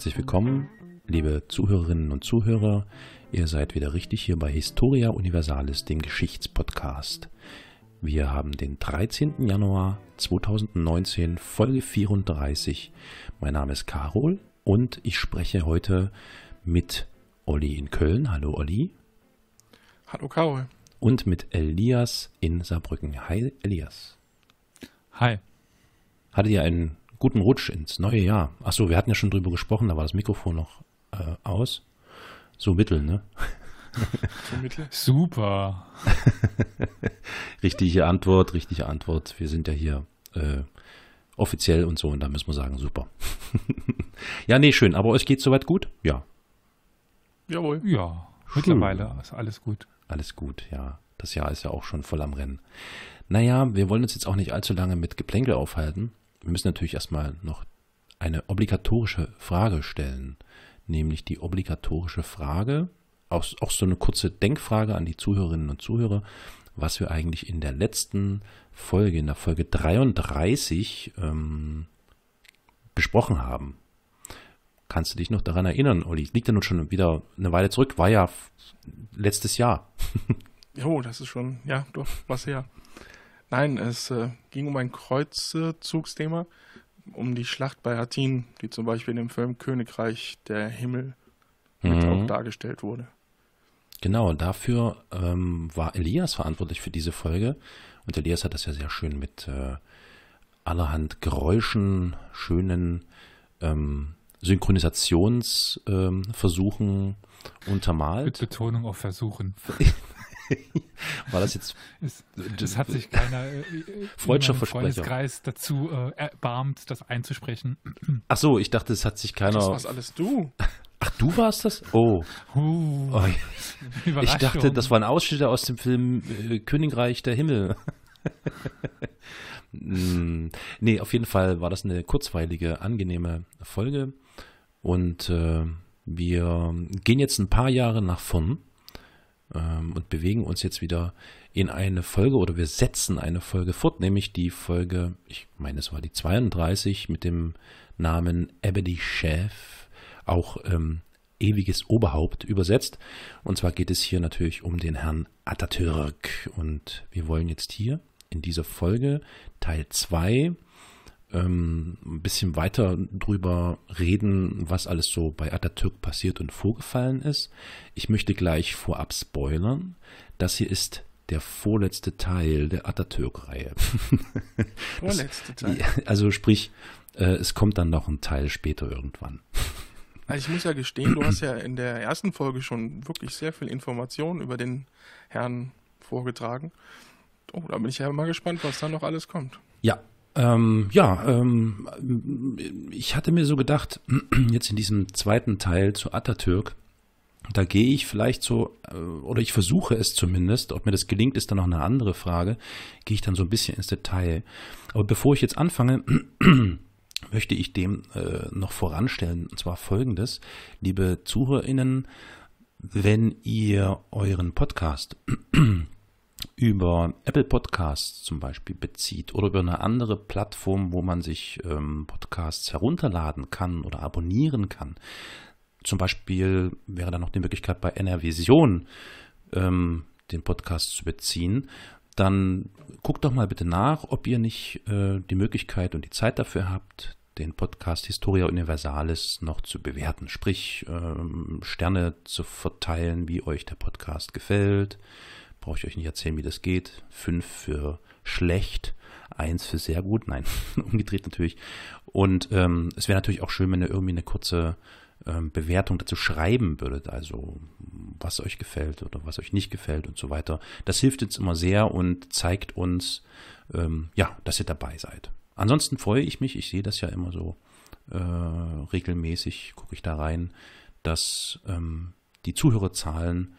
herzlich willkommen, liebe Zuhörerinnen und Zuhörer. Ihr seid wieder richtig hier bei Historia Universalis, dem Geschichtspodcast. Wir haben den 13. Januar 2019, Folge 34. Mein Name ist Carol und ich spreche heute mit Olli in Köln. Hallo Olli. Hallo Carol. Und mit Elias in Saarbrücken. Hi Elias. Hi. Hattet ihr einen guten Rutsch ins neue Jahr? Achso, wir hatten ja schon drüber gesprochen, da war das Mikrofon noch äh, aus. So mittel, ne? So mittel? Super. richtige Antwort, richtige Antwort. Wir sind ja hier äh, offiziell und so und da müssen wir sagen, super. ja, nee, schön. Aber euch geht soweit gut? Ja. Jawohl. Ja, mittlerweile ist alles gut. Alles gut, ja. Das Jahr ist ja auch schon voll am Rennen. Naja, wir wollen uns jetzt auch nicht allzu lange mit Geplänkel aufhalten. Wir müssen natürlich erstmal noch eine obligatorische Frage stellen, nämlich die obligatorische Frage, auch, auch so eine kurze Denkfrage an die Zuhörerinnen und Zuhörer, was wir eigentlich in der letzten Folge, in der Folge 33, ähm, besprochen haben. Kannst du dich noch daran erinnern, Olli? Liegt ja nun schon wieder eine Weile zurück, war ja letztes Jahr. Jo, das ist schon, ja, doch, was her. Nein, es äh, ging um ein Kreuzzugsthema, um die Schlacht bei Athen, die zum Beispiel in dem Film Königreich der Himmel mhm. auch dargestellt wurde. Genau, dafür ähm, war Elias verantwortlich für diese Folge. Und Elias hat das ja sehr schön mit äh, allerhand Geräuschen, schönen Synchronisationsversuchen ähm, untermalt. Mit Betonung auf Versuchen. War das jetzt. Es, es hat sich keiner äh, Freundschaftsversprecher dazu äh, erbarmt, das einzusprechen. Ach so, ich dachte, es hat sich keiner. Das warst alles du. Ach, du warst das? Oh. Uh, oh ich dachte, das waren Ausschnitte aus dem Film äh, Königreich der Himmel. hm, nee, auf jeden Fall war das eine kurzweilige, angenehme Folge. Und äh, wir gehen jetzt ein paar Jahre nach vorn ähm, und bewegen uns jetzt wieder in eine Folge oder wir setzen eine Folge fort, nämlich die Folge, ich meine, es war die 32 mit dem Namen Ebedi Chef, auch ähm, ewiges Oberhaupt übersetzt. Und zwar geht es hier natürlich um den Herrn Atatürk. Und wir wollen jetzt hier in dieser Folge Teil 2 ähm, ein bisschen weiter drüber reden, was alles so bei Atatürk passiert und vorgefallen ist. Ich möchte gleich vorab spoilern. Das hier ist der vorletzte Teil der Atatürk-Reihe. Vorletzte Teil? Also sprich, äh, es kommt dann noch ein Teil später irgendwann. Also ich muss ja gestehen, du hast ja in der ersten Folge schon wirklich sehr viel Informationen über den Herrn vorgetragen. Oh, da bin ich ja mal gespannt, was da noch alles kommt. Ja, ähm, ja, ähm, ich hatte mir so gedacht, jetzt in diesem zweiten Teil zu Atatürk, da gehe ich vielleicht so, äh, oder ich versuche es zumindest, ob mir das gelingt, ist dann noch eine andere Frage, gehe ich dann so ein bisschen ins Detail. Aber bevor ich jetzt anfange, möchte ich dem äh, noch voranstellen, und zwar folgendes, liebe ZuhörerInnen, wenn ihr euren Podcast über Apple Podcasts zum Beispiel bezieht oder über eine andere Plattform, wo man sich ähm, Podcasts herunterladen kann oder abonnieren kann. Zum Beispiel wäre da noch die Möglichkeit bei NRVision ähm, den Podcast zu beziehen. Dann guckt doch mal bitte nach, ob ihr nicht äh, die Möglichkeit und die Zeit dafür habt, den Podcast Historia Universalis noch zu bewerten, sprich ähm, Sterne zu verteilen, wie euch der Podcast gefällt brauche ich euch nicht erzählen, wie das geht. Fünf für schlecht, eins für sehr gut, nein, umgedreht natürlich. Und ähm, es wäre natürlich auch schön, wenn ihr irgendwie eine kurze ähm, Bewertung dazu schreiben würdet, also was euch gefällt oder was euch nicht gefällt und so weiter. Das hilft uns immer sehr und zeigt uns, ähm, ja, dass ihr dabei seid. Ansonsten freue ich mich, ich sehe das ja immer so äh, regelmäßig, gucke ich da rein, dass ähm, die Zuhörerzahlen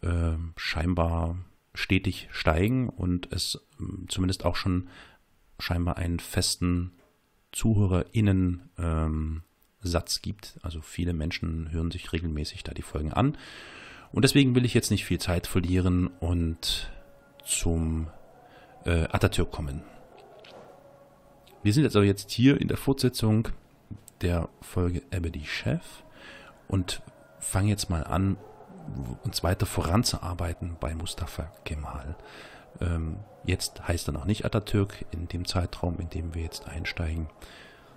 äh, scheinbar stetig steigen und es äh, zumindest auch schon scheinbar einen festen ZuhörerInnen ähm, gibt. Also viele Menschen hören sich regelmäßig da die Folgen an. Und deswegen will ich jetzt nicht viel Zeit verlieren und zum äh, Atatürk kommen. Wir sind jetzt aber jetzt hier in der Fortsetzung der Folge Ebedi Chef und fange jetzt mal an, uns weiter voranzuarbeiten bei Mustafa Kemal. Ähm, jetzt heißt er noch nicht Atatürk in dem Zeitraum, in dem wir jetzt einsteigen.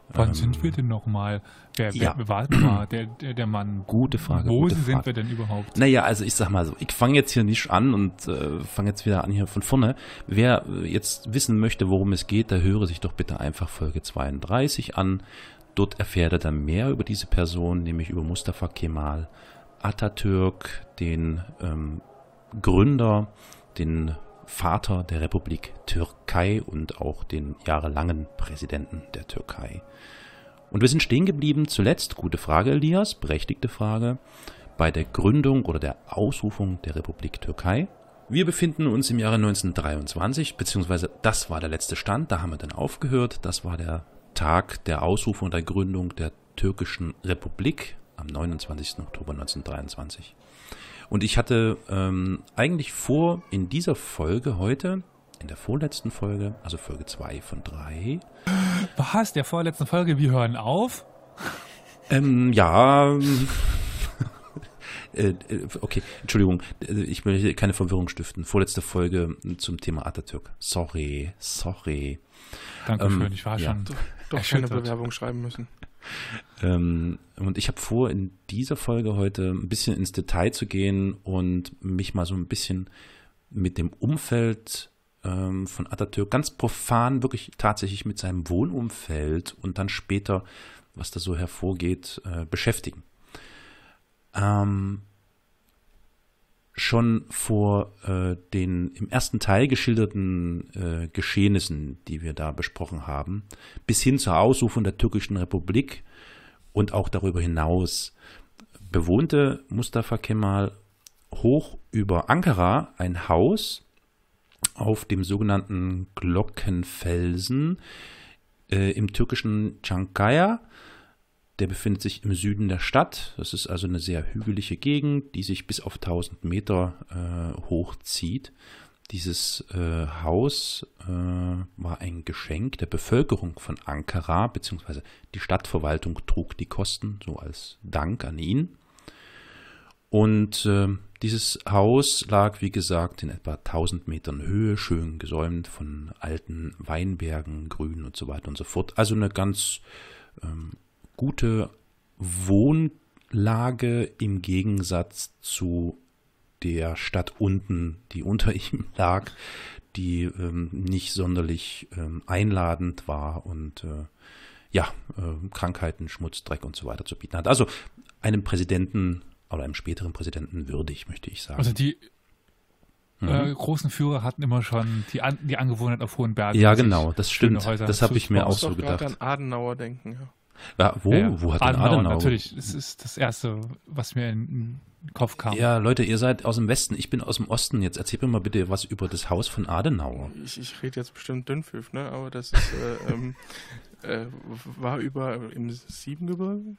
Wann ähm, sind wir denn nochmal? Wer, wer ja. warte mal, der, der, der Mann. Gute Frage. Wo gute sind Frage. wir denn überhaupt? Naja, also ich sag mal so, ich fange jetzt hier nicht an und äh, fange jetzt wieder an hier von vorne. Wer jetzt wissen möchte, worum es geht, der höre sich doch bitte einfach Folge 32 an. Dort erfährt er dann mehr über diese Person, nämlich über Mustafa Kemal Atatürk, den ähm, Gründer, den Vater der Republik Türkei und auch den jahrelangen Präsidenten der Türkei. Und wir sind stehen geblieben, zuletzt, gute Frage, Elias, berechtigte Frage, bei der Gründung oder der Ausrufung der Republik Türkei. Wir befinden uns im Jahre 1923, beziehungsweise das war der letzte Stand, da haben wir dann aufgehört. Das war der Tag der Ausrufung und der Gründung der türkischen Republik am 29. Oktober 1923. Und ich hatte ähm, eigentlich vor, in dieser Folge heute, in der vorletzten Folge, also Folge 2 von 3. Was? Der vorletzten Folge? Wir hören auf? Ähm, ja. Äh, äh, okay, Entschuldigung, ich will keine Verwirrung stiften. Vorletzte Folge zum Thema Atatürk. Sorry, sorry. Dankeschön, ähm, ich war ja. schon. Doch, doch keine Bewerbung schreiben müssen. Ähm, und ich habe vor, in dieser Folge heute ein bisschen ins Detail zu gehen und mich mal so ein bisschen mit dem Umfeld ähm, von Atatürk ganz profan, wirklich tatsächlich mit seinem Wohnumfeld und dann später, was da so hervorgeht, äh, beschäftigen. Ähm, schon vor äh, den im ersten Teil geschilderten äh, Geschehnissen, die wir da besprochen haben, bis hin zur Ausrufung der türkischen Republik und auch darüber hinaus bewohnte Mustafa Kemal hoch über Ankara ein Haus auf dem sogenannten Glockenfelsen äh, im türkischen Çankaya der befindet sich im Süden der Stadt. Das ist also eine sehr hügelige Gegend, die sich bis auf 1000 Meter äh, hochzieht. Dieses äh, Haus äh, war ein Geschenk der Bevölkerung von Ankara, beziehungsweise die Stadtverwaltung trug die Kosten, so als Dank an ihn. Und äh, dieses Haus lag, wie gesagt, in etwa 1000 Metern Höhe, schön gesäumt von alten Weinbergen, Grün und so weiter und so fort. Also eine ganz ähm, gute Wohnlage im Gegensatz zu der Stadt unten, die unter ihm lag, die ähm, nicht sonderlich ähm, einladend war und äh, ja, äh, Krankheiten, Schmutz, Dreck und so weiter zu bieten hat. Also einem Präsidenten oder einem späteren Präsidenten würdig, möchte ich sagen. Also die mhm. äh, großen Führer hatten immer schon die, An die Angewohnheit auf hohen Bergen. Ja, genau, das stimmt. Das habe ich mir auch so gedacht. Ich an Adenauer denken, ja. Ja, wo? Ja, wo hat Adenauer, Adenauer? Natürlich, das ist das Erste, was mir in den Kopf kam. Ja, Leute, ihr seid aus dem Westen, ich bin aus dem Osten. Jetzt erzählt mir mal bitte was über das Haus von Adenauer. Ich, ich rede jetzt bestimmt Dünnpfiff, ne? aber das ist, äh, ähm, äh, war über im Siebengebirge,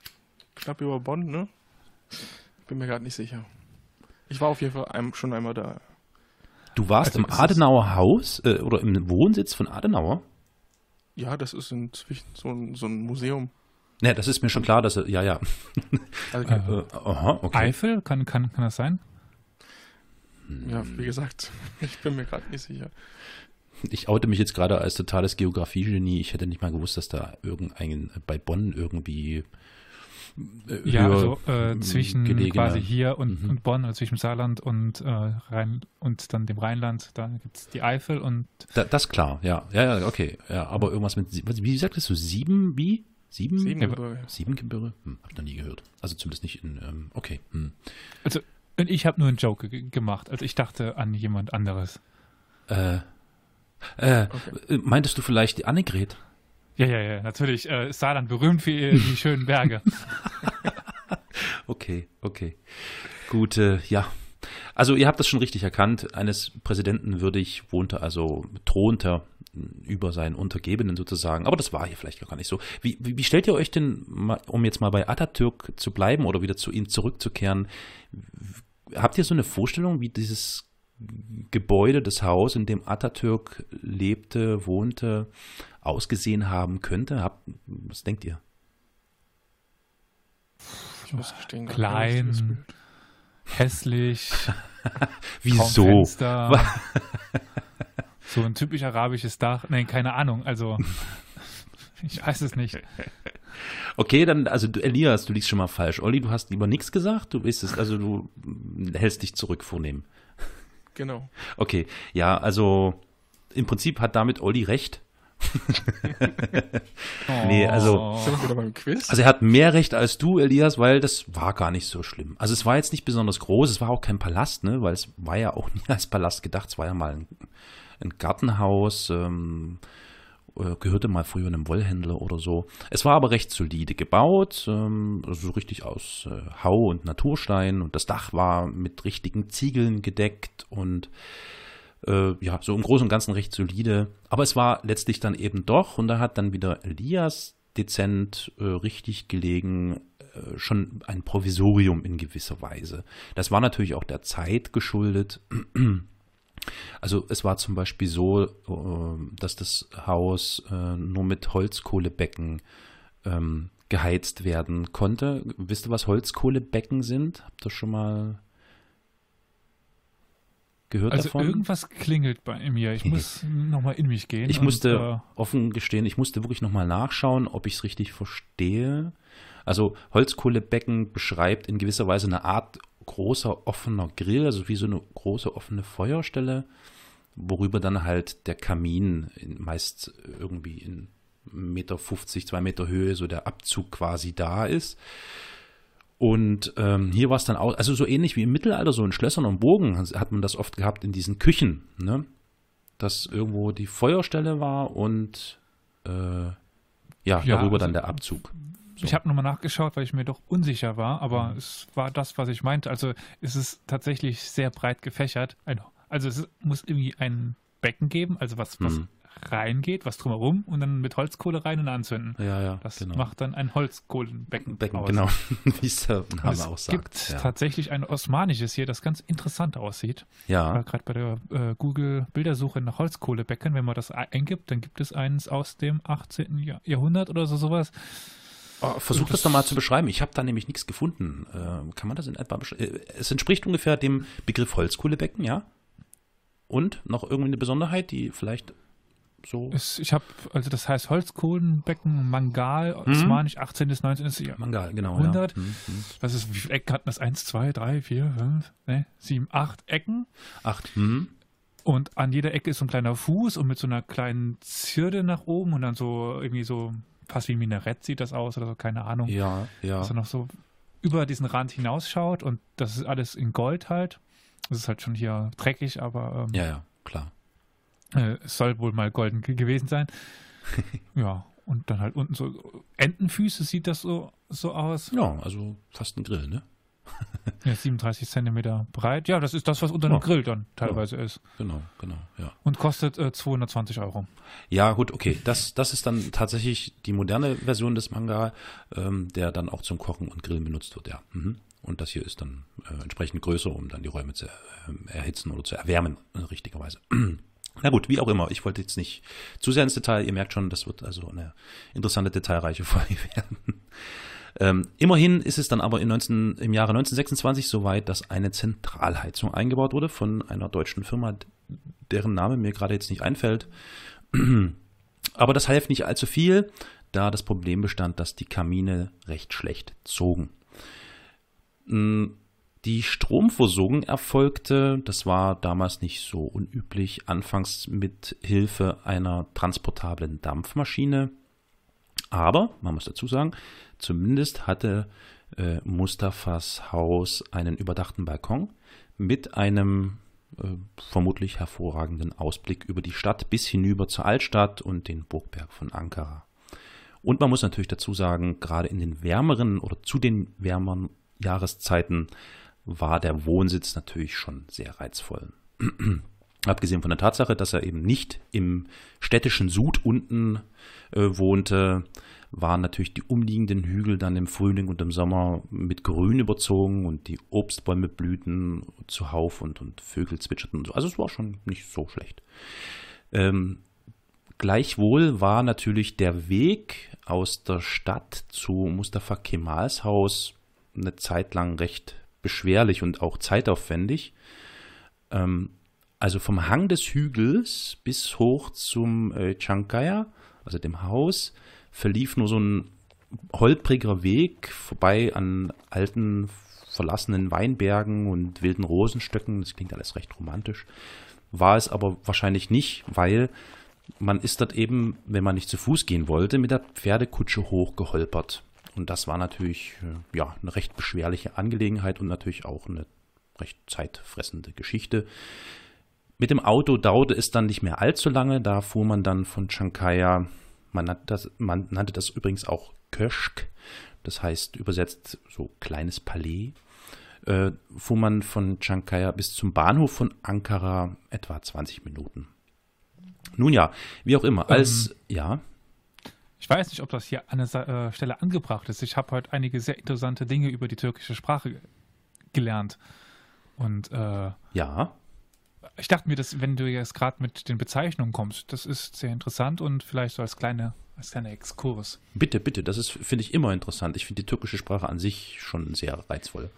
knapp über Bonn, ne? Bin mir gerade nicht sicher. Ich war auf jeden Fall ein, schon einmal da. Du warst also, im Adenauer Haus äh, oder im Wohnsitz von Adenauer? Ja, das ist inzwischen so ein, so ein Museum. Ja, das ist mir schon klar, dass er, ja, ja. Also, äh, aha, okay. Eifel, kann, kann, kann das sein? Ja, wie gesagt, ich bin mir gerade nicht sicher. Ich oute mich jetzt gerade als totales Geografiegenie. Ich hätte nicht mal gewusst, dass da irgendein bei Bonn irgendwie äh, ja, also äh, zwischen gelegene. quasi hier und, mhm. und Bonn, also zwischen Saarland und äh, Rhein und dann dem Rheinland, da gibt es die Eifel und da, das klar, ja, ja, ja, okay, ja, aber irgendwas mit, wie sagtest du, sieben, wie? Sieben? Siebengebirge. Siebengebirge? Hm, hab ich noch nie gehört. Also zumindest nicht in, ähm, okay. Hm. Also, und ich habe nur einen Joke gemacht. Also ich dachte an jemand anderes. Äh, äh, okay. meintest du vielleicht die Annegret? Ja, ja, ja, natürlich. Äh, Saarland berühmt für die schönen Berge. okay, okay. Gut, äh, ja. Also ihr habt das schon richtig erkannt. Eines Präsidenten würdig wohnte also, thronte über seinen Untergebenen sozusagen. Aber das war hier vielleicht gar nicht so. Wie, wie, wie stellt ihr euch denn, um jetzt mal bei Atatürk zu bleiben oder wieder zu ihm zurückzukehren, habt ihr so eine Vorstellung, wie dieses Gebäude, das Haus, in dem Atatürk lebte, wohnte, ausgesehen haben könnte? Hab, was denkt ihr? ich muss gestehen, klein, hässlich, Wieso? so ein typisch arabisches Dach. Nein, keine Ahnung. Also ich weiß es nicht. Okay, dann, also du, Elias, du liegst schon mal falsch. Olli, du hast lieber nichts gesagt. Du bist es, also du hältst dich zurück vornehmen. Genau. Okay, ja, also im Prinzip hat damit Olli recht. nee, also, also er hat mehr Recht als du, Elias, weil das war gar nicht so schlimm. Also es war jetzt nicht besonders groß, es war auch kein Palast, ne, weil es war ja auch nie als Palast gedacht, es war ja mal ein, ein Gartenhaus, ähm, äh, gehörte mal früher einem Wollhändler oder so. Es war aber recht solide gebaut, ähm, so richtig aus äh, Hau und Naturstein und das Dach war mit richtigen Ziegeln gedeckt und äh, ja, so im Großen und Ganzen recht solide. Aber es war letztlich dann eben doch, und da hat dann wieder Elias dezent äh, richtig gelegen, äh, schon ein Provisorium in gewisser Weise. Das war natürlich auch der Zeit geschuldet. Also es war zum Beispiel so, äh, dass das Haus äh, nur mit Holzkohlebecken ähm, geheizt werden konnte. Wisst ihr, was Holzkohlebecken sind? Habt ihr schon mal gehört also davon? irgendwas klingelt bei mir. Ich muss nochmal in mich gehen. Ich musste äh, offen gestehen, ich musste wirklich nochmal nachschauen, ob ich es richtig verstehe. Also Holzkohlebecken beschreibt in gewisser Weise eine Art großer offener Grill, also wie so eine große offene Feuerstelle, worüber dann halt der Kamin in, meist irgendwie in 1,50 Meter, 2 Meter Höhe so der Abzug quasi da ist. Und ähm, hier war es dann auch, also so ähnlich wie im Mittelalter, so in Schlössern und Burgen hat man das oft gehabt in diesen Küchen, ne? Dass irgendwo die Feuerstelle war und äh, ja, ja, darüber also, dann der Abzug. So. Ich habe nochmal nachgeschaut, weil ich mir doch unsicher war, aber mhm. es war das, was ich meinte. Also es ist tatsächlich sehr breit gefächert. Also es muss irgendwie ein Becken geben, also was, was mhm reingeht, was drumherum und dann mit Holzkohle rein und anzünden. Ja, ja. Das genau. macht dann ein Holzkohlenbecken. Becken, aus. genau, wie es der Name auch sagt. Es gibt ja. tatsächlich ein osmanisches hier, das ganz interessant aussieht. Ja. Gerade bei der äh, Google-Bildersuche nach Holzkohlebecken, wenn man das eingibt, dann gibt es eins aus dem 18. Jahrhundert oder so sowas. Oh, versuch das doch mal zu beschreiben. Ich habe da nämlich nichts gefunden. Äh, kann man das in etwa beschreiben? Äh, es entspricht ungefähr dem Begriff Holzkohlebecken, ja? Und noch irgendwie eine Besonderheit, die vielleicht so. Es, ich habe, also das heißt Holzkohlenbecken, Mangal, mhm. Osmanisch, 18. bis 19. Jahrhundert. Mangal, genau. 100. Ja. Mhm. Das ist, wie viele Ecken hatten das? Eins, zwei, drei, vier, fünf, ne, sieben, acht Ecken. Acht. Mhm. Und an jeder Ecke ist so ein kleiner Fuß und mit so einer kleinen Zirde nach oben und dann so irgendwie so fast wie ein Minarett sieht das aus oder so, keine Ahnung. Ja, ja. Dass er noch so über diesen Rand hinausschaut und das ist alles in Gold halt. Das ist halt schon hier dreckig, aber. Ähm, ja, ja, klar. Äh, es soll wohl mal golden gewesen sein. ja, und dann halt unten so Entenfüße sieht das so, so aus. Ja, also fast ein Grill, ne? Ja, 37 Zentimeter breit. Ja, das ist das, was unter einem ja. Grill dann teilweise ja. ist. Genau, genau, ja. Und kostet äh, 220 Euro. Ja, gut, okay. Das, das ist dann tatsächlich die moderne Version des Manga, ähm, der dann auch zum Kochen und Grillen benutzt wird, ja. Mhm. Und das hier ist dann äh, entsprechend größer, um dann die Räume zu äh, erhitzen oder zu erwärmen, äh, richtigerweise. Na gut, wie auch immer. Ich wollte jetzt nicht zu sehr ins Detail. Ihr merkt schon, das wird also eine interessante, detailreiche Folge werden. Ähm, immerhin ist es dann aber 19, im Jahre 1926 soweit, dass eine Zentralheizung eingebaut wurde von einer deutschen Firma, deren Name mir gerade jetzt nicht einfällt. Aber das half nicht allzu viel, da das Problem bestand, dass die Kamine recht schlecht zogen. Hm, die Stromversorgung erfolgte, das war damals nicht so unüblich, anfangs mit Hilfe einer transportablen Dampfmaschine. Aber, man muss dazu sagen, zumindest hatte äh, Mustafas Haus einen überdachten Balkon mit einem äh, vermutlich hervorragenden Ausblick über die Stadt bis hinüber zur Altstadt und den Burgberg von Ankara. Und man muss natürlich dazu sagen, gerade in den wärmeren oder zu den wärmeren Jahreszeiten war der Wohnsitz natürlich schon sehr reizvoll. Abgesehen von der Tatsache, dass er eben nicht im städtischen Sud unten äh, wohnte, waren natürlich die umliegenden Hügel dann im Frühling und im Sommer mit Grün überzogen und die Obstbäume blühten zuhauf und, und Vögel zwitscherten und so. Also es war schon nicht so schlecht. Ähm, gleichwohl war natürlich der Weg aus der Stadt zu Mustafa Kemals Haus eine Zeit lang recht beschwerlich und auch zeitaufwendig. Ähm, also vom Hang des Hügels bis hoch zum äh, Chankaya, also dem Haus, verlief nur so ein holpriger Weg vorbei an alten verlassenen Weinbergen und wilden Rosenstöcken. Das klingt alles recht romantisch. War es aber wahrscheinlich nicht, weil man ist dort eben, wenn man nicht zu Fuß gehen wollte, mit der Pferdekutsche hochgeholpert. Und das war natürlich äh, ja, eine recht beschwerliche Angelegenheit und natürlich auch eine recht zeitfressende Geschichte. Mit dem Auto dauerte es dann nicht mehr allzu lange. Da fuhr man dann von Chankaya, man nannte das, man nannte das übrigens auch Köschk, das heißt übersetzt so kleines Palais, äh, fuhr man von Chankaya bis zum Bahnhof von Ankara etwa 20 Minuten. Nun ja, wie auch immer, als, ähm, ja. Ich weiß nicht, ob das hier an der äh, Stelle angebracht ist. Ich habe heute einige sehr interessante Dinge über die türkische Sprache gelernt. Und äh, ja. Ich dachte mir, dass wenn du jetzt gerade mit den Bezeichnungen kommst, das ist sehr interessant und vielleicht so als kleine als kleiner Exkurs. Bitte, bitte, das ist finde ich immer interessant. Ich finde die türkische Sprache an sich schon sehr reizvoll.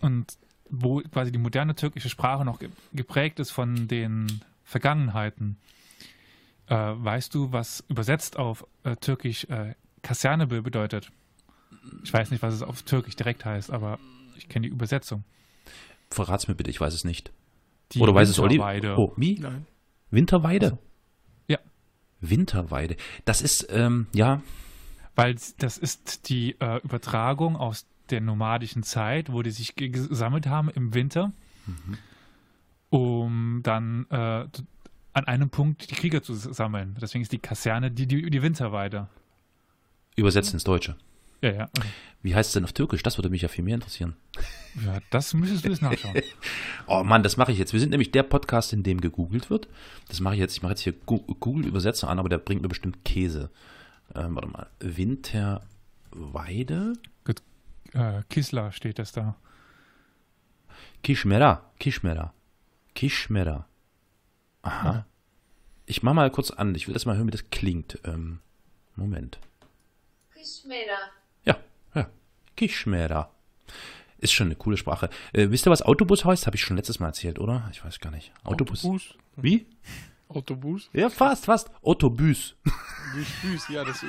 Und wo quasi die moderne türkische Sprache noch geprägt ist von den Vergangenheiten. Äh, weißt du, was übersetzt auf äh, Türkisch äh, Kaserne bedeutet? Ich weiß nicht, was es auf Türkisch direkt heißt, aber ich kenne die Übersetzung. Verrat's mir bitte, ich weiß es nicht. Die Oder weiß es Olli? Oh, wie? Nein. Winterweide? Also, ja. Winterweide. Das ist, ähm, ja. Weil das ist die äh, Übertragung aus der nomadischen Zeit, wo die sich gesammelt haben im Winter, mhm. um dann äh, an einem Punkt die Krieger zu sammeln. Deswegen ist die Kaserne die, die, die Winterweide. Übersetzt ins Deutsche. Ja, ja. Wie heißt es denn auf Türkisch? Das würde mich ja viel mehr interessieren. Ja, das müsstest du jetzt nachschauen. oh Mann, das mache ich jetzt. Wir sind nämlich der Podcast, in dem gegoogelt wird. Das mache ich jetzt. Ich mache jetzt hier Google-Übersetzer an, aber der bringt mir bestimmt Käse. Ähm, warte mal. Winterweide? Gut. Äh, Kisla steht das da. Kishmera. Kishmera. Kishmera. Aha. Ja. Ich mache mal kurz an. Ich will das mal hören, wie das klingt. Ähm, Moment. Kishmera. Kishmera. Ist schon eine coole Sprache. Äh, wisst ihr, was Autobus heißt? Habe ich schon letztes Mal erzählt, oder? Ich weiß gar nicht. Autobus. Autobus. Wie? Autobus? Ja, fast, fast. Autobus. Büs, ja, das,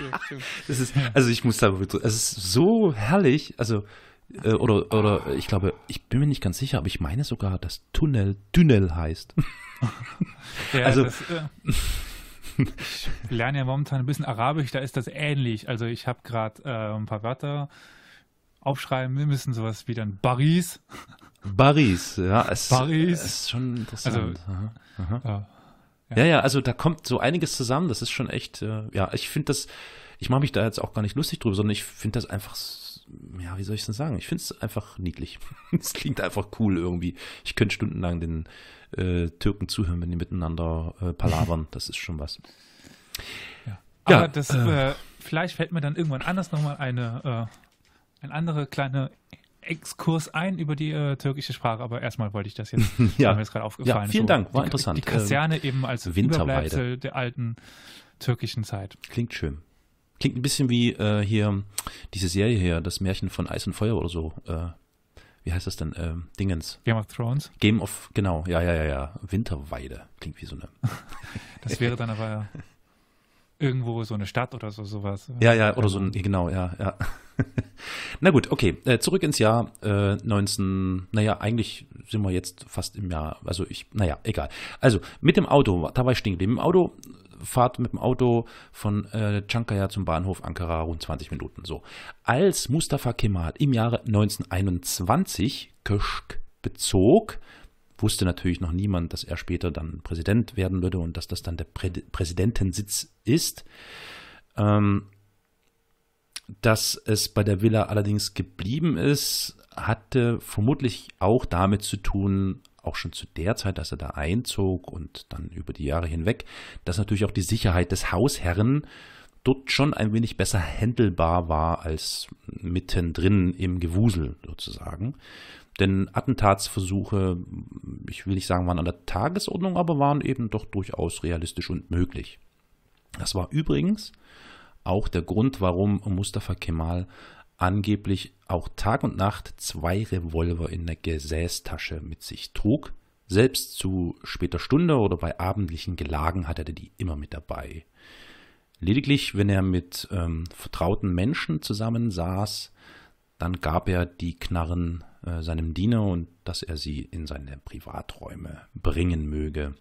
das ist, also ich muss da, es ist so herrlich, also, äh, oder, oder, ich glaube, ich bin mir nicht ganz sicher, aber ich meine sogar, dass Tunnel Tunnel heißt. Ja, also, das, äh, ich lerne ja momentan ein bisschen Arabisch, da ist das ähnlich. Also ich habe gerade äh, ein paar Wörter aufschreiben wir müssen, sowas wie dann Paris. Paris, ja, es, Paris. es ist schon interessant. Also, aha, aha. Ja, ja. ja, ja, also da kommt so einiges zusammen, das ist schon echt, äh, ja, ich finde das, ich mache mich da jetzt auch gar nicht lustig drüber, sondern ich finde das einfach, ja, wie soll ich es denn sagen? Ich finde es einfach niedlich. Es klingt einfach cool irgendwie. Ich könnte stundenlang den äh, Türken zuhören, wenn die miteinander äh, palavern, das ist schon was. Ja. Aber das, äh, vielleicht fällt mir dann irgendwann anders nochmal eine äh, ein anderer kleiner Exkurs ein über die äh, türkische Sprache, aber erstmal wollte ich das jetzt, ja. mir jetzt gerade aufgefallen. Ja, vielen so, Dank, war die, interessant. Die Kaserne ähm, eben als Winterweide der alten türkischen Zeit. Klingt schön. Klingt ein bisschen wie äh, hier diese Serie hier, das Märchen von Eis und Feuer oder so. Äh, wie heißt das denn? Äh, Dingens. Game of Thrones? Game of, genau, ja, ja, ja, ja. Winterweide. Klingt wie so eine. das wäre dann aber irgendwo so eine Stadt oder so sowas. Ja, ja, oder so ein, genau, ja, ja. Na gut, okay, äh, zurück ins Jahr äh, 19, naja, eigentlich sind wir jetzt fast im Jahr, also ich, naja, egal. Also mit dem Auto, da war ich stehen geblieben. Im Auto, Fahrt mit dem Auto von äh, Chankaya zum Bahnhof Ankara rund 20 Minuten. So. Als Mustafa Kemal im Jahre 1921 Köschk bezog, wusste natürlich noch niemand, dass er später dann Präsident werden würde und dass das dann der Prä Präsidentensitz ist. Ähm, dass es bei der Villa allerdings geblieben ist, hatte vermutlich auch damit zu tun, auch schon zu der Zeit, dass er da einzog und dann über die Jahre hinweg, dass natürlich auch die Sicherheit des Hausherren dort schon ein wenig besser händelbar war als mittendrin im Gewusel sozusagen. Denn Attentatsversuche, ich will nicht sagen, waren an der Tagesordnung, aber waren eben doch durchaus realistisch und möglich. Das war übrigens auch der Grund, warum Mustafa Kemal angeblich auch Tag und Nacht zwei Revolver in der Gesäßtasche mit sich trug. Selbst zu später Stunde oder bei abendlichen Gelagen hatte er die immer mit dabei. Lediglich, wenn er mit ähm, vertrauten Menschen zusammensaß, dann gab er die Knarren äh, seinem Diener und dass er sie in seine Privaträume bringen möge.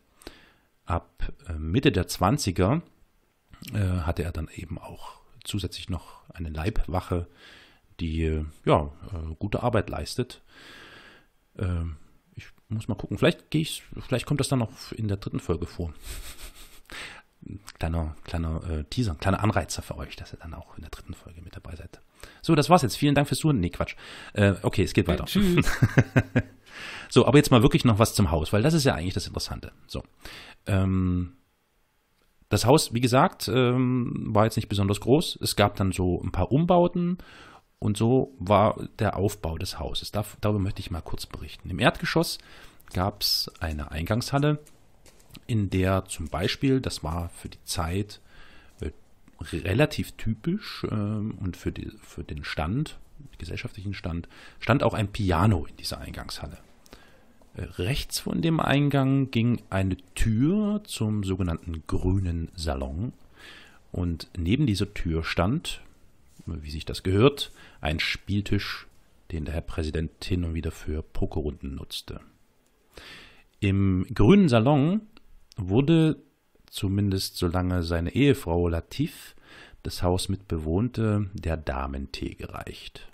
Ab äh, Mitte der 20er äh, hatte er dann eben auch zusätzlich noch eine Leibwache, die ja äh, gute Arbeit leistet. Ähm, ich muss mal gucken. Vielleicht gehe ich, vielleicht kommt das dann noch in der dritten Folge vor. kleiner, kleiner äh, Teaser, kleiner Anreizer für euch, dass ihr dann auch in der dritten Folge mit dabei seid. So, das war's jetzt. Vielen Dank fürs Zuhören. Nee, Quatsch. Äh, okay, es geht weiter. Tschüss. so, aber jetzt mal wirklich noch was zum Haus, weil das ist ja eigentlich das Interessante. So. Ähm, das Haus, wie gesagt, ähm, war jetzt nicht besonders groß. Es gab dann so ein paar Umbauten und so war der Aufbau des Hauses. Dar darüber möchte ich mal kurz berichten. Im Erdgeschoss gab es eine Eingangshalle, in der zum Beispiel, das war für die Zeit relativ typisch äh, und für, die, für den Stand, gesellschaftlichen Stand, stand auch ein Piano in dieser Eingangshalle. Äh, rechts von dem Eingang ging eine Tür zum sogenannten grünen Salon und neben dieser Tür stand, wie sich das gehört, ein Spieltisch, den der Herr Präsident hin und wieder für Pokerrunden nutzte. Im grünen Salon wurde, zumindest solange seine Ehefrau Latif das Haus mit bewohnte, der Damentee gereicht.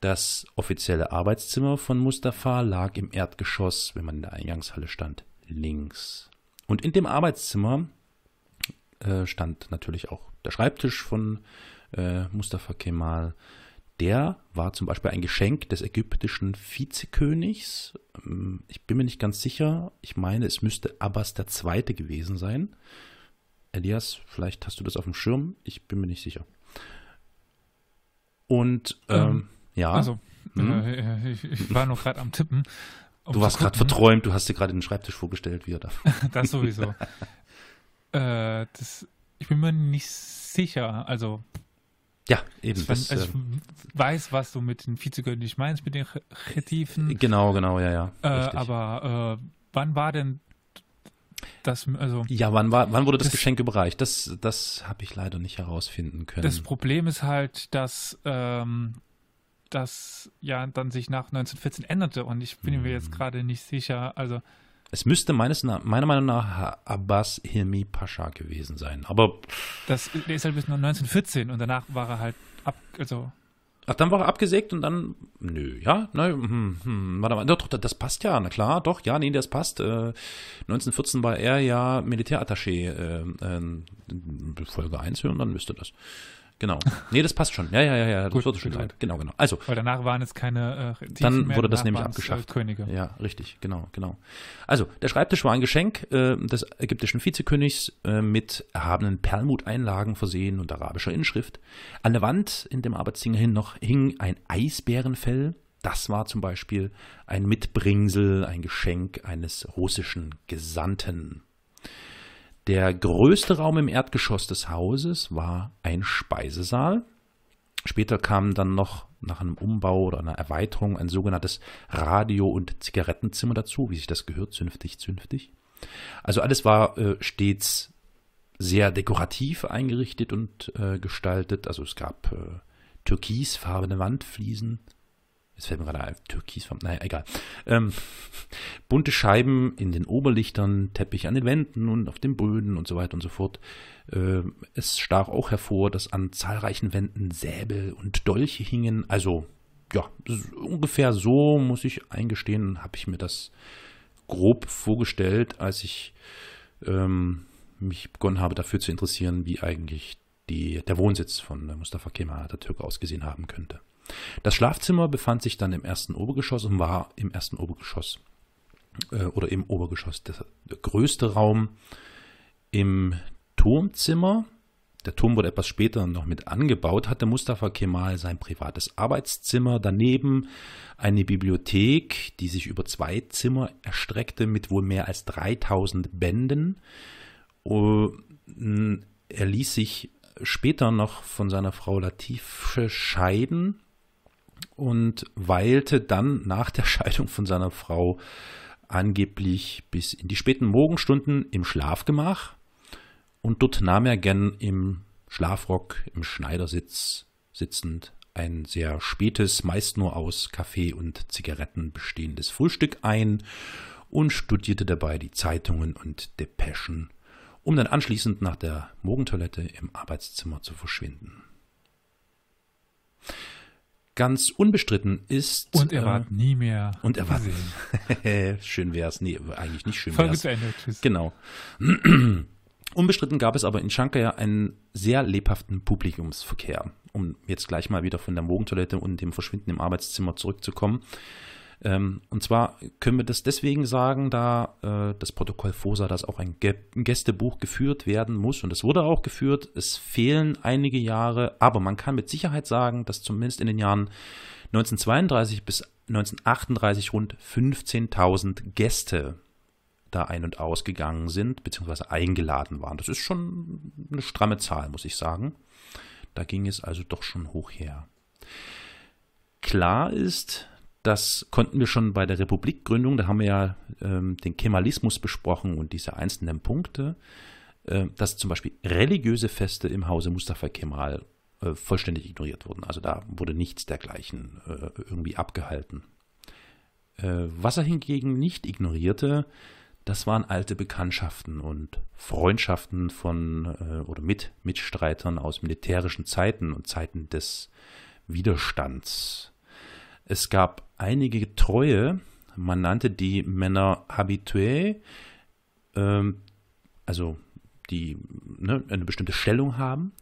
Das offizielle Arbeitszimmer von Mustafa lag im Erdgeschoss, wenn man in der Eingangshalle stand, links. Und in dem Arbeitszimmer äh, stand natürlich auch der Schreibtisch von äh, Mustafa Kemal. Der war zum Beispiel ein Geschenk des ägyptischen Vizekönigs. Ähm, ich bin mir nicht ganz sicher. Ich meine, es müsste Abbas II. gewesen sein. Elias, vielleicht hast du das auf dem Schirm. Ich bin mir nicht sicher. Und ähm, ähm, ja. Also, hm? äh, ich, ich, war noch gerade am Tippen. Um du warst gerade verträumt, du hast dir gerade den Schreibtisch vorgestellt, wie er da. das sowieso. äh, das, ich bin mir nicht sicher. Also ja, eben. Das, also ich ähm, weiß, was du mit den Vizekönig meinst, mit den Chetiven. Genau, genau, ja, ja. Äh, aber äh, wann war denn das, also. Ja, wann war, wann wurde das, das Geschenk überreicht? Das, das habe ich leider nicht herausfinden können. Das Problem ist halt, dass ähm, das ja dann sich nach 1914 änderte und ich bin hm. mir jetzt hm. gerade nicht sicher, also es müsste meines, meiner Meinung nach Abbas Hilmi Pascha gewesen sein. Aber. Das der ist halt bis 1914 und danach war er halt ab, also. Ach, dann war er abgesägt und dann, nö, ja, ne, hm, hm, warte mal, doch, das passt ja, na klar, doch, ja, nee, das passt. Äh, 1914 war er ja Militärattaché, äh, äh, Folge 1 hören, dann müsste das. Genau. Nee, das passt schon. Ja, ja, ja, ja. Das wurde schon Zeit. Genau, genau. Also. Weil danach waren es keine äh, Dann mehr, wurde das nämlich abgeschafft. Äh, Könige. Ja, richtig, genau, genau. Also, der Schreibtisch war ein Geschenk äh, des ägyptischen Vizekönigs äh, mit erhabenen Perlmuteinlagen versehen und arabischer Inschrift. An der Wand in dem Arbeitszimmer hin noch hing ein Eisbärenfell. Das war zum Beispiel ein Mitbringsel, ein Geschenk eines russischen Gesandten. Der größte Raum im Erdgeschoss des Hauses war ein Speisesaal. Später kam dann noch nach einem Umbau oder einer Erweiterung ein sogenanntes Radio- und Zigarettenzimmer dazu, wie sich das gehört, zünftig, zünftig. Also alles war äh, stets sehr dekorativ eingerichtet und äh, gestaltet. Also es gab äh, türkisfarbene Wandfliesen, Jetzt fällt mir gerade ein, Türkisfarben, naja, egal. Ähm, bunte Scheiben in den Oberlichtern, Teppich an den Wänden und auf den Böden und so weiter und so fort. Äh, es stach auch hervor, dass an zahlreichen Wänden Säbel und Dolche hingen. Also, ja, ungefähr so, muss ich eingestehen, habe ich mir das grob vorgestellt, als ich ähm, mich begonnen habe, dafür zu interessieren, wie eigentlich die, der Wohnsitz von Mustafa Kemal Atatürk ausgesehen haben könnte. Das Schlafzimmer befand sich dann im ersten Obergeschoss und war im ersten Obergeschoss äh, oder im Obergeschoss. Der, der größte Raum. Im Turmzimmer, der Turm wurde etwas später noch mit angebaut, hatte Mustafa Kemal sein privates Arbeitszimmer, daneben eine Bibliothek, die sich über zwei Zimmer erstreckte mit wohl mehr als 3000 Bänden. Er ließ sich später noch von seiner Frau Latife scheiden und weilte dann nach der Scheidung von seiner Frau angeblich bis in die späten Morgenstunden im Schlafgemach und dort nahm er gern im Schlafrock im Schneidersitz sitzend ein sehr spätes, meist nur aus Kaffee und Zigaretten bestehendes Frühstück ein und studierte dabei die Zeitungen und Depeschen, um dann anschließend nach der Morgentoilette im Arbeitszimmer zu verschwinden. Ganz unbestritten ist. Und er war äh, nie mehr. Und er war. schön wäre es. Nee, eigentlich nicht schön wäre es. Folge zu Ende. Tschüss. Genau. Unbestritten gab es aber in Shankar einen sehr lebhaften Publikumsverkehr, um jetzt gleich mal wieder von der Morgentoilette und dem Verschwinden im Arbeitszimmer zurückzukommen. Ähm, und zwar können wir das deswegen sagen, da äh, das Protokoll FOSA, dass auch ein, Gästebuch geführt werden muss und es wurde auch geführt. Es fehlen einige Jahre, aber man kann mit Sicherheit sagen, dass zumindest in den Jahren 1932 bis 1938 rund 15.000 Gäste da ein- und ausgegangen sind, beziehungsweise eingeladen waren. Das ist schon eine stramme Zahl, muss ich sagen. Da ging es also doch schon hoch her. Klar ist, das konnten wir schon bei der Republikgründung, da haben wir ja ähm, den Kemalismus besprochen und diese einzelnen Punkte, äh, dass zum Beispiel religiöse Feste im Hause Mustafa Kemal äh, vollständig ignoriert wurden. Also da wurde nichts dergleichen äh, irgendwie abgehalten. Äh, was er hingegen nicht ignorierte, das waren alte Bekanntschaften und Freundschaften von äh, oder mit Mitstreitern aus militärischen Zeiten und Zeiten des Widerstands. Es gab einige Treue, man nannte die Männer habitué, ähm, also die ne, eine bestimmte Stellung haben,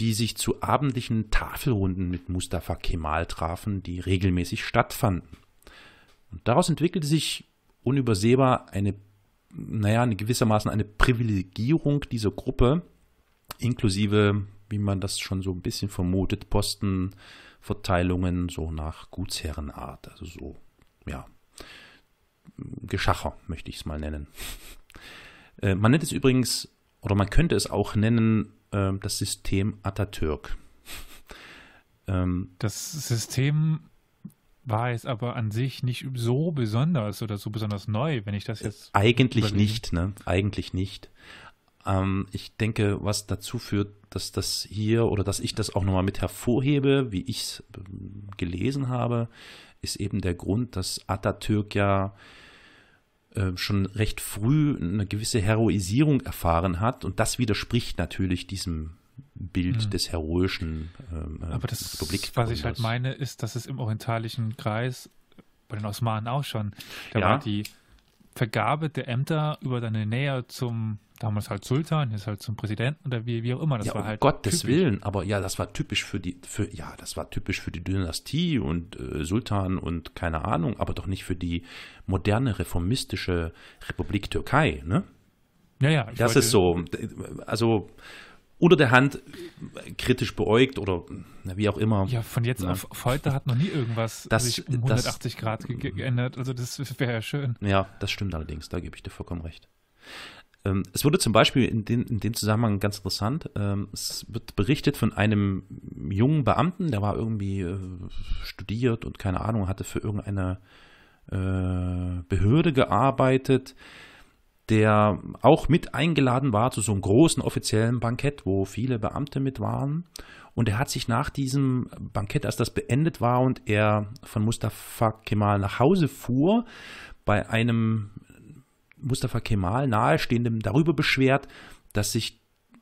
die sich zu abendlichen Tafelrunden mit Mustafa Kemal trafen, die regelmäßig stattfanden. Und daraus entwickelte sich unübersehbar eine, naja, eine gewissermaßen eine Privilegierung dieser Gruppe, inklusive, wie man das schon so ein bisschen vermutet, Postenverteilungen so nach Gutsherrenart, also so, ja, Geschacher möchte ich es mal nennen. Äh, man nennt es übrigens, oder man könnte es auch nennen, äh, das System Atatürk. Ähm, das System war es aber an sich nicht so besonders oder so besonders neu, wenn ich das jetzt. Eigentlich überlege. nicht, ne? Eigentlich nicht. Ähm, ich denke, was dazu führt, dass das hier oder dass ich das auch nochmal mit hervorhebe, wie ich es ähm, gelesen habe, ist eben der Grund, dass Atatürk ja äh, schon recht früh eine gewisse Heroisierung erfahren hat und das widerspricht natürlich diesem Bild hm. des heroischen ähm, äh, Aber das, Republik was ich halt meine, ist, dass es im orientalischen Kreis bei den Osmanen auch schon, da ja. war die Vergabe der Ämter über deine Nähe zum damals halt Sultan, jetzt halt zum Präsidenten oder wie, wie auch immer. Das ja, war halt Gottes typisch. Willen, aber ja, das war typisch für die, für, ja, das war typisch für die Dynastie und äh, Sultan und keine Ahnung, aber doch nicht für die moderne reformistische Republik Türkei, ne? Ja, ja. Das ist so, also unter der Hand kritisch beäugt oder wie auch immer. Ja, von jetzt ja. auf, auf, heute hat noch nie irgendwas das, sich um 180 das, Grad ge geändert. Also das wäre ja schön. Ja, das stimmt allerdings, da gebe ich dir vollkommen recht. Ähm, es wurde zum Beispiel in, den, in dem Zusammenhang ganz interessant, ähm, es wird berichtet von einem jungen Beamten, der war irgendwie äh, studiert und keine Ahnung, hatte für irgendeine äh, Behörde gearbeitet, der auch mit eingeladen war zu so einem großen offiziellen Bankett, wo viele Beamte mit waren. Und er hat sich nach diesem Bankett, als das beendet war und er von Mustafa Kemal nach Hause fuhr, bei einem Mustafa Kemal nahestehendem darüber beschwert, dass sich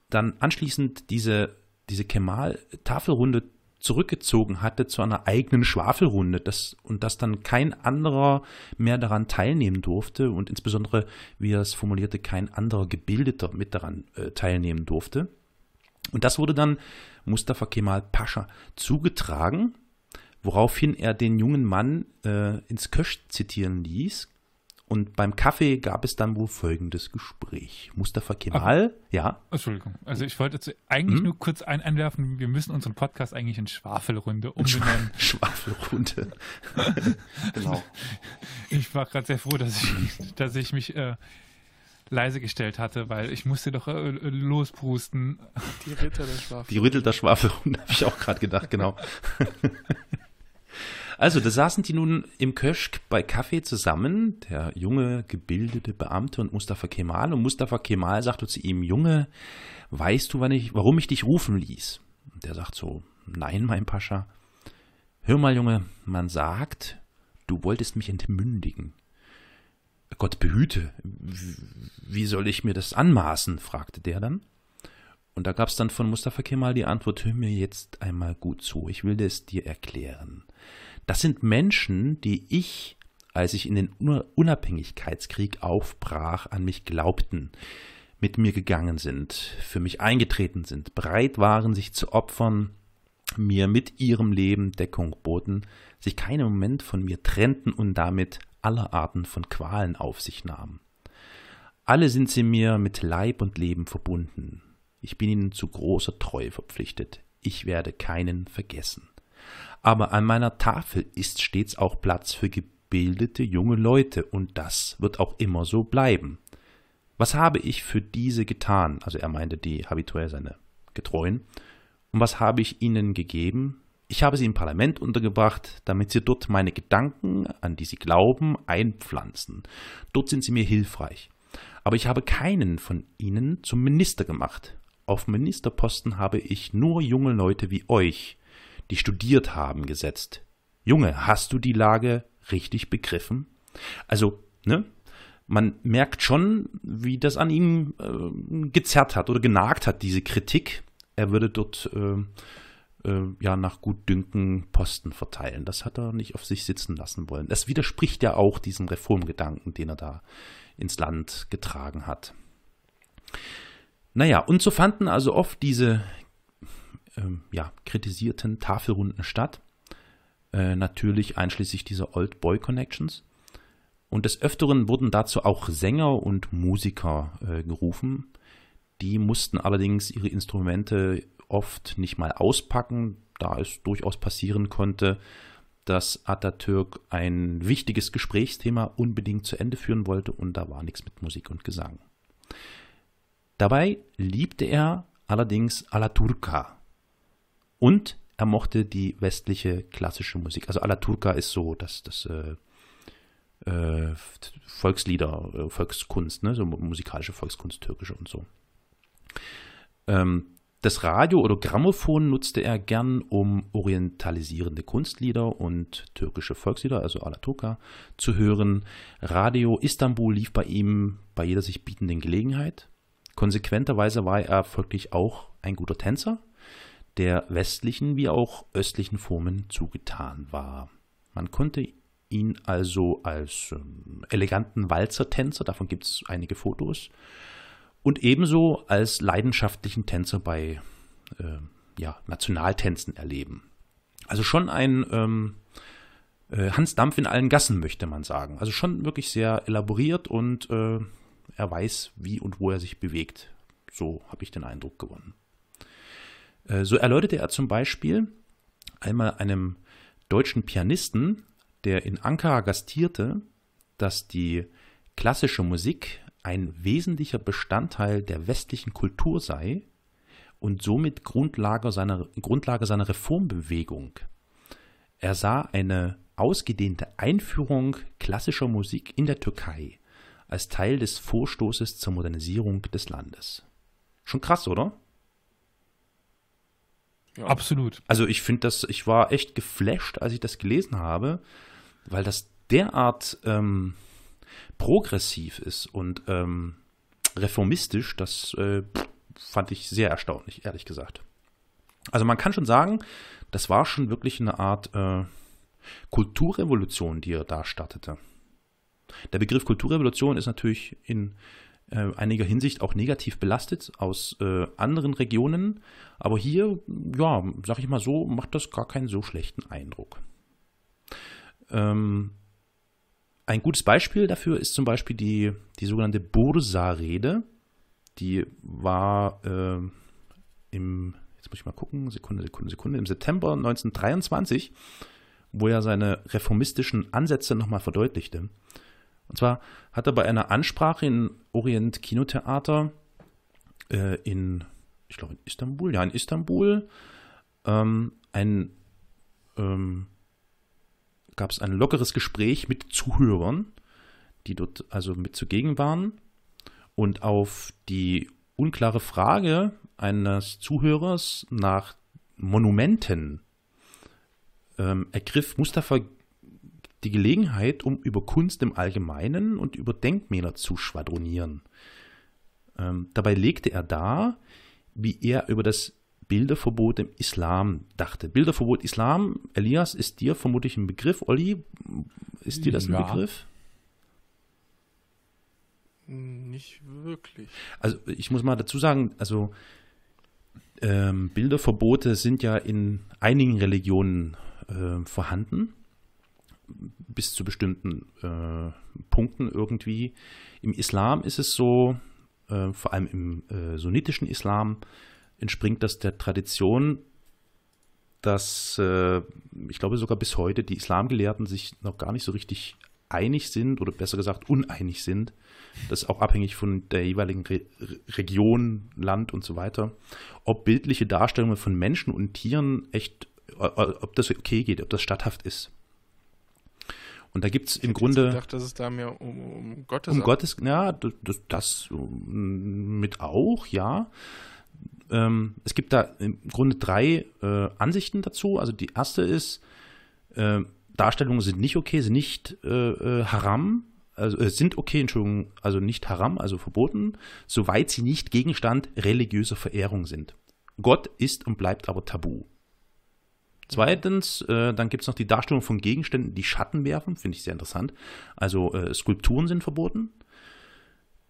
dann anschließend diese, diese Kemal-Tafelrunde zurückgezogen hatte zu einer eigenen Schwafelrunde das, und dass dann kein anderer mehr daran teilnehmen durfte und insbesondere, wie er es formulierte, kein anderer Gebildeter mit daran äh, teilnehmen durfte. Und das wurde dann Mustafa Kemal Pascha zugetragen, woraufhin er den jungen Mann äh, ins Kösch zitieren ließ, und beim Kaffee gab es dann wohl folgendes Gespräch. Mustafa Kemal, Ach, ja. Entschuldigung. Also ich wollte jetzt eigentlich hm? nur kurz ein einwerfen, wir müssen unseren Podcast eigentlich in Schwafelrunde umbenennen. Schwafelrunde. genau. Ich war gerade sehr froh, dass ich, dass ich mich äh, leise gestellt hatte, weil ich musste doch äh, losprusten. Die Ritter der Schwafel. Die Ritter der Schwafelhunde, habe ich auch gerade gedacht, genau. Also, da saßen die nun im Köschk bei Kaffee zusammen, der junge, gebildete Beamte und Mustafa Kemal. Und Mustafa Kemal sagte zu ihm, Junge, weißt du, wann ich, warum ich dich rufen ließ? Und der sagt so, nein, mein Pascha. Hör mal, Junge, man sagt, du wolltest mich entmündigen. Gott behüte, wie soll ich mir das anmaßen? fragte der dann. Und da gab es dann von Mustafa Kemal die Antwort, hör mir jetzt einmal gut zu, ich will es dir erklären. Das sind Menschen, die ich, als ich in den Unabhängigkeitskrieg aufbrach, an mich glaubten, mit mir gegangen sind, für mich eingetreten sind, bereit waren, sich zu opfern, mir mit ihrem Leben Deckung boten, sich keinen Moment von mir trennten und damit aller Arten von Qualen auf sich nahmen. Alle sind sie mir mit Leib und Leben verbunden. Ich bin ihnen zu großer Treue verpflichtet. Ich werde keinen vergessen. Aber an meiner Tafel ist stets auch Platz für gebildete junge Leute, und das wird auch immer so bleiben. Was habe ich für diese getan? Also er meinte die habituell seine Getreuen. Und was habe ich ihnen gegeben? Ich habe sie im Parlament untergebracht, damit sie dort meine Gedanken, an die sie glauben, einpflanzen. Dort sind sie mir hilfreich. Aber ich habe keinen von ihnen zum Minister gemacht. Auf Ministerposten habe ich nur junge Leute wie euch, die studiert haben, gesetzt. Junge, hast du die Lage richtig begriffen? Also, ne? Man merkt schon, wie das an ihm äh, gezerrt hat oder genagt hat, diese Kritik. Er würde dort äh, äh, ja nach Gutdünken Posten verteilen. Das hat er nicht auf sich sitzen lassen wollen. Das widerspricht ja auch diesem Reformgedanken, den er da ins Land getragen hat. Naja, und so fanden also oft diese ähm, ja, kritisierten Tafelrunden statt. Äh, natürlich einschließlich dieser Old Boy Connections. Und des Öfteren wurden dazu auch Sänger und Musiker äh, gerufen. Die mussten allerdings ihre Instrumente oft nicht mal auspacken, da es durchaus passieren konnte, dass Atatürk ein wichtiges Gesprächsthema unbedingt zu Ende führen wollte und da war nichts mit Musik und Gesang. Dabei liebte er allerdings Alaturka und er mochte die westliche klassische Musik. Also Alaturka ist so das, das äh, äh, Volkslieder, äh, Volkskunst, ne? so musikalische Volkskunst, türkische und so. Ähm, das Radio oder Grammophon nutzte er gern, um orientalisierende Kunstlieder und türkische Volkslieder, also Alaturka, zu hören. Radio Istanbul lief bei ihm bei jeder sich bietenden Gelegenheit. Konsequenterweise war er folglich auch ein guter Tänzer, der westlichen wie auch östlichen Formen zugetan war. Man konnte ihn also als ähm, eleganten Walzertänzer, davon gibt es einige Fotos, und ebenso als leidenschaftlichen Tänzer bei äh, ja, Nationaltänzen erleben. Also schon ein ähm, äh, Hans Dampf in allen Gassen, möchte man sagen. Also schon wirklich sehr elaboriert und äh, er weiß, wie und wo er sich bewegt. So habe ich den Eindruck gewonnen. Äh, so erläuterte er zum Beispiel einmal einem deutschen Pianisten, der in Ankara gastierte, dass die klassische Musik ein wesentlicher Bestandteil der westlichen Kultur sei und somit Grundlage seiner, Grundlage seiner Reformbewegung. Er sah eine ausgedehnte Einführung klassischer Musik in der Türkei als Teil des Vorstoßes zur Modernisierung des Landes. Schon krass, oder? Ja. Absolut. Also ich finde das, ich war echt geflasht, als ich das gelesen habe, weil das derart ähm, progressiv ist und ähm, reformistisch, das äh, fand ich sehr erstaunlich, ehrlich gesagt. Also man kann schon sagen, das war schon wirklich eine Art äh, Kulturrevolution, die er da startete. Der Begriff Kulturrevolution ist natürlich in äh, einiger Hinsicht auch negativ belastet aus äh, anderen Regionen, aber hier, ja, sag ich mal so, macht das gar keinen so schlechten Eindruck. Ähm, ein gutes Beispiel dafür ist zum Beispiel die, die sogenannte Bursa-Rede. Die war äh, im, jetzt muss ich mal gucken, Sekunde, Sekunde, Sekunde, im September 1923, wo er seine reformistischen Ansätze nochmal verdeutlichte. Und zwar hat er bei einer Ansprache im Orient Kinotheater äh, in, ich glaube in Istanbul, ja in Istanbul, ähm, ein ähm, gab es ein lockeres Gespräch mit Zuhörern, die dort also mit zugegen waren. Und auf die unklare Frage eines Zuhörers nach Monumenten ähm, ergriff Mustafa die Gelegenheit, um über Kunst im Allgemeinen und über Denkmäler zu schwadronieren. Ähm, dabei legte er dar, wie er über das Bilderverbot im Islam dachte. Bilderverbot Islam, Elias, ist dir vermutlich ein Begriff. Olli, ist dir das ein ja. Begriff? Nicht wirklich. Also ich muss mal dazu sagen, also ähm, Bilderverbote sind ja in einigen Religionen äh, vorhanden, bis zu bestimmten äh, Punkten irgendwie. Im Islam ist es so, äh, vor allem im äh, sunnitischen Islam, entspringt das der Tradition, dass äh, ich glaube sogar bis heute die Islamgelehrten sich noch gar nicht so richtig einig sind oder besser gesagt uneinig sind. Das ist auch abhängig von der jeweiligen Re Region, Land und so weiter. Ob bildliche Darstellungen von Menschen und Tieren echt, ob das okay geht, ob das statthaft ist. Und da gibt es im Grunde. Ich dachte, dass es da mehr um, um Gottes. Um Gottes, ja, das, das, mit auch, ja. Ähm, es gibt da im Grunde drei äh, Ansichten dazu. Also die erste ist, äh, Darstellungen sind nicht okay, sind nicht äh, äh haram, also äh, sind okay, Entschuldigung, also nicht haram, also verboten, soweit sie nicht Gegenstand religiöser Verehrung sind. Gott ist und bleibt aber tabu. Zweitens, äh, dann gibt es noch die Darstellung von Gegenständen, die Schatten werfen, finde ich sehr interessant. Also äh, Skulpturen sind verboten.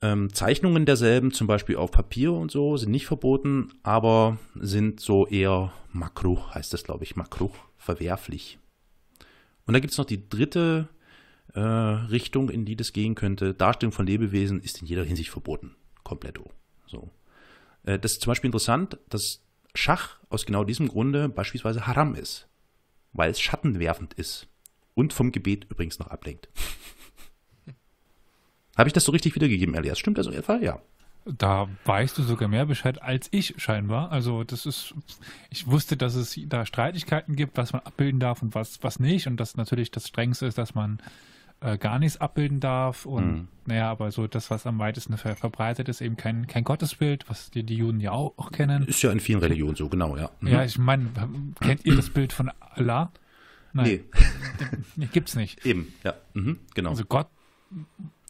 Ähm, Zeichnungen derselben, zum Beispiel auf Papier und so, sind nicht verboten, aber sind so eher makruch, heißt das, glaube ich, makruch, verwerflich. Und da gibt es noch die dritte äh, Richtung, in die das gehen könnte. Darstellung von Lebewesen ist in jeder Hinsicht verboten. Kompletto. So. Äh, das ist zum Beispiel interessant, dass Schach aus genau diesem Grunde beispielsweise haram ist, weil es schattenwerfend ist und vom Gebet übrigens noch ablenkt. Habe ich das so richtig wiedergegeben, Elias? Stimmt das in etwa? Ja. Da weißt du sogar mehr Bescheid als ich scheinbar. Also das ist, ich wusste, dass es da Streitigkeiten gibt, was man abbilden darf und was, was nicht. Und das natürlich das Strengste ist, dass man äh, gar nichts abbilden darf. Und mhm. naja, aber so das, was am weitesten ver verbreitet ist, eben kein, kein Gottesbild, was die, die Juden ja auch, auch kennen. Ist ja in vielen Religionen so, genau, ja. Mhm. Ja, ich meine, kennt ihr das Bild von Allah? Nein. Nee. Gibt's nicht. Eben, ja. Mhm, genau. Also Gott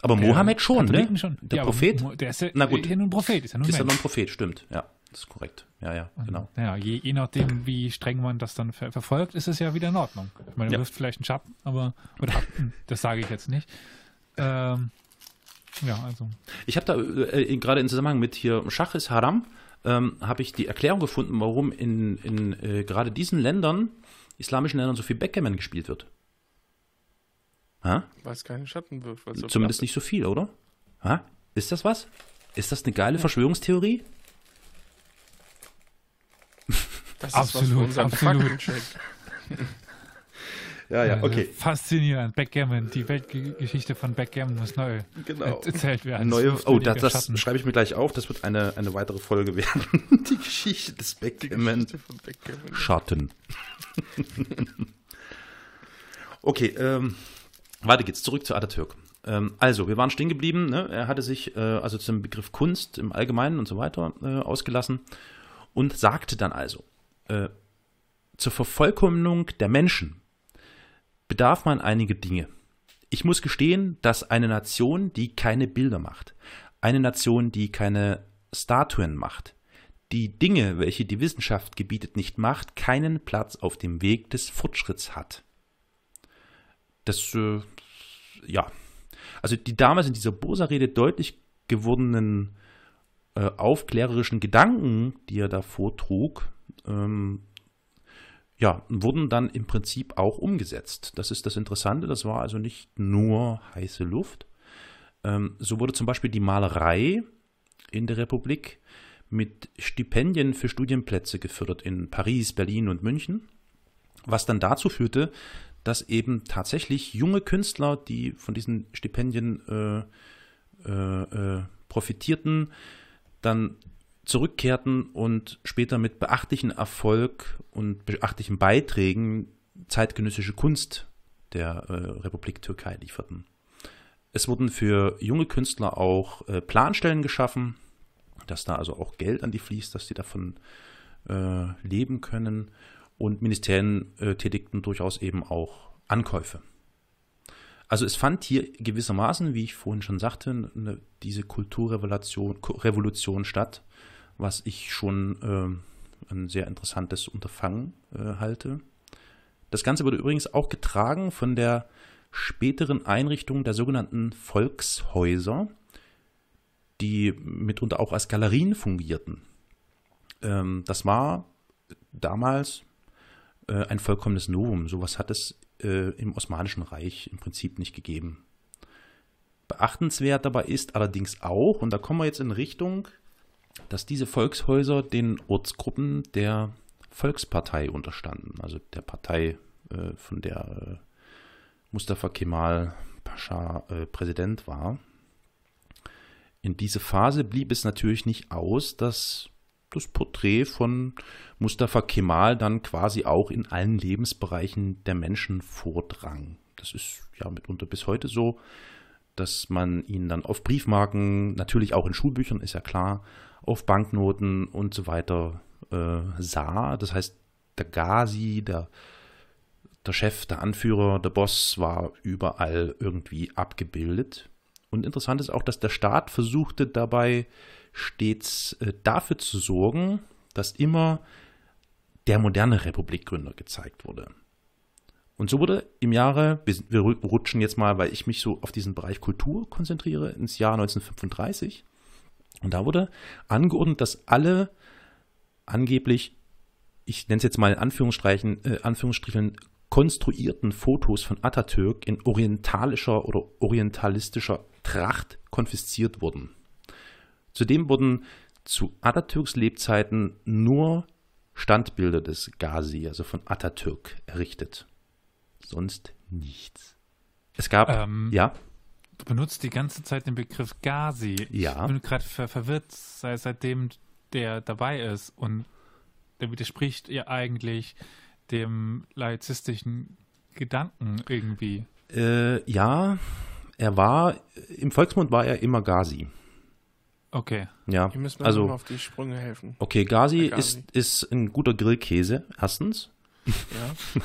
aber Mohammed schon, ne? Schon. Der ja, Prophet? Der ist ja, Na gut. ist ja nur ein Prophet. Ist ja nur, ist ja nur ein Prophet, stimmt. Ja, das ist korrekt. Ja, ja, genau. Ja, je, je nachdem, wie streng man das dann ver verfolgt, ist es ja wieder in Ordnung. Ich meine, ja. wirft vielleicht einen Schatten, aber, oder, das sage ich jetzt nicht. Ähm, ja, also. Ich habe da äh, gerade im Zusammenhang mit hier Schach ist Haram, ähm, habe ich die Erklärung gefunden, warum in, in äh, gerade diesen Ländern, islamischen Ländern, so viel Backgammon gespielt wird. Ha? Weil es keine Schatten wirft. So Zumindest nicht so viel, oder? Ha? Ist das was? Ist das eine geile ja. Verschwörungstheorie? Das ist absolut, absolut. ja, ja, okay. Faszinierend. Backgammon, die Weltgeschichte von Backgammon muss neu genau. erzählt werden. Neue, oh, das, das schreibe ich mir gleich auf. Das wird eine, eine weitere Folge werden. die Geschichte des Backgammon. Backgammon. Schatten. okay, ähm, weiter geht's, zurück zu Atatürk. Ähm, also, wir waren stehen geblieben. Ne? Er hatte sich äh, also zum Begriff Kunst im Allgemeinen und so weiter äh, ausgelassen und sagte dann also, äh, zur Vervollkommnung der Menschen bedarf man einige Dinge. Ich muss gestehen, dass eine Nation, die keine Bilder macht, eine Nation, die keine Statuen macht, die Dinge, welche die Wissenschaft gebietet, nicht macht, keinen Platz auf dem Weg des Fortschritts hat. Das äh, ja, also die damals in dieser Bosa-Rede deutlich gewordenen äh, aufklärerischen Gedanken, die er da vortrug, ähm, ja, wurden dann im Prinzip auch umgesetzt. Das ist das Interessante, das war also nicht nur heiße Luft. Ähm, so wurde zum Beispiel die Malerei in der Republik mit Stipendien für Studienplätze gefördert in Paris, Berlin und München, was dann dazu führte, dass eben tatsächlich junge Künstler, die von diesen Stipendien äh, äh, äh profitierten, dann zurückkehrten und später mit beachtlichem Erfolg und beachtlichen Beiträgen zeitgenössische Kunst der äh, Republik Türkei lieferten. Es wurden für junge Künstler auch äh, Planstellen geschaffen, dass da also auch Geld an die fließt, dass sie davon äh, leben können. Und Ministerien äh, tätigten durchaus eben auch Ankäufe. Also es fand hier gewissermaßen, wie ich vorhin schon sagte, eine, diese Kulturrevolution Revolution statt, was ich schon äh, ein sehr interessantes Unterfangen äh, halte. Das Ganze wurde übrigens auch getragen von der späteren Einrichtung der sogenannten Volkshäuser, die mitunter auch als Galerien fungierten. Ähm, das war damals äh, ein vollkommenes Novum. Sowas hat es äh, im Osmanischen Reich im Prinzip nicht gegeben. Beachtenswert dabei ist allerdings auch, und da kommen wir jetzt in Richtung, dass diese Volkshäuser den Ortsgruppen der Volkspartei unterstanden, also der Partei, äh, von der äh, Mustafa Kemal Pascha äh, Präsident war. In diese Phase blieb es natürlich nicht aus, dass das Porträt von Mustafa Kemal dann quasi auch in allen Lebensbereichen der Menschen vordrang. Das ist ja mitunter bis heute so, dass man ihn dann auf Briefmarken, natürlich auch in Schulbüchern, ist ja klar, auf Banknoten und so weiter äh, sah. Das heißt, der Ghazi, der, der Chef, der Anführer, der Boss war überall irgendwie abgebildet. Und interessant ist auch, dass der Staat versuchte dabei stets äh, dafür zu sorgen, dass immer der moderne Republikgründer gezeigt wurde. Und so wurde im Jahre, wir rutschen jetzt mal, weil ich mich so auf diesen Bereich Kultur konzentriere, ins Jahr 1935. Und da wurde angeordnet, dass alle angeblich, ich nenne es jetzt mal in Anführungsstrichen, äh, Anführungsstrichen konstruierten Fotos von Atatürk in orientalischer oder orientalistischer Tracht konfisziert wurden. Zudem wurden zu Atatürks Lebzeiten nur Standbilder des Ghazi, also von Atatürk, errichtet. Sonst nichts. Es gab, ähm, ja. Du benutzt die ganze Zeit den Begriff Ghazi. Ja. Ich bin gerade ver verwirrt, sei seitdem der dabei ist und der widerspricht ja eigentlich dem laizistischen Gedanken irgendwie. Äh, ja, er war, im Volksmund war er immer Ghazi. Okay. Ja, Hier müssen wir also auf die Sprünge helfen. Okay, Gazi, Gazi. Ist, ist ein guter Grillkäse, erstens. Ja.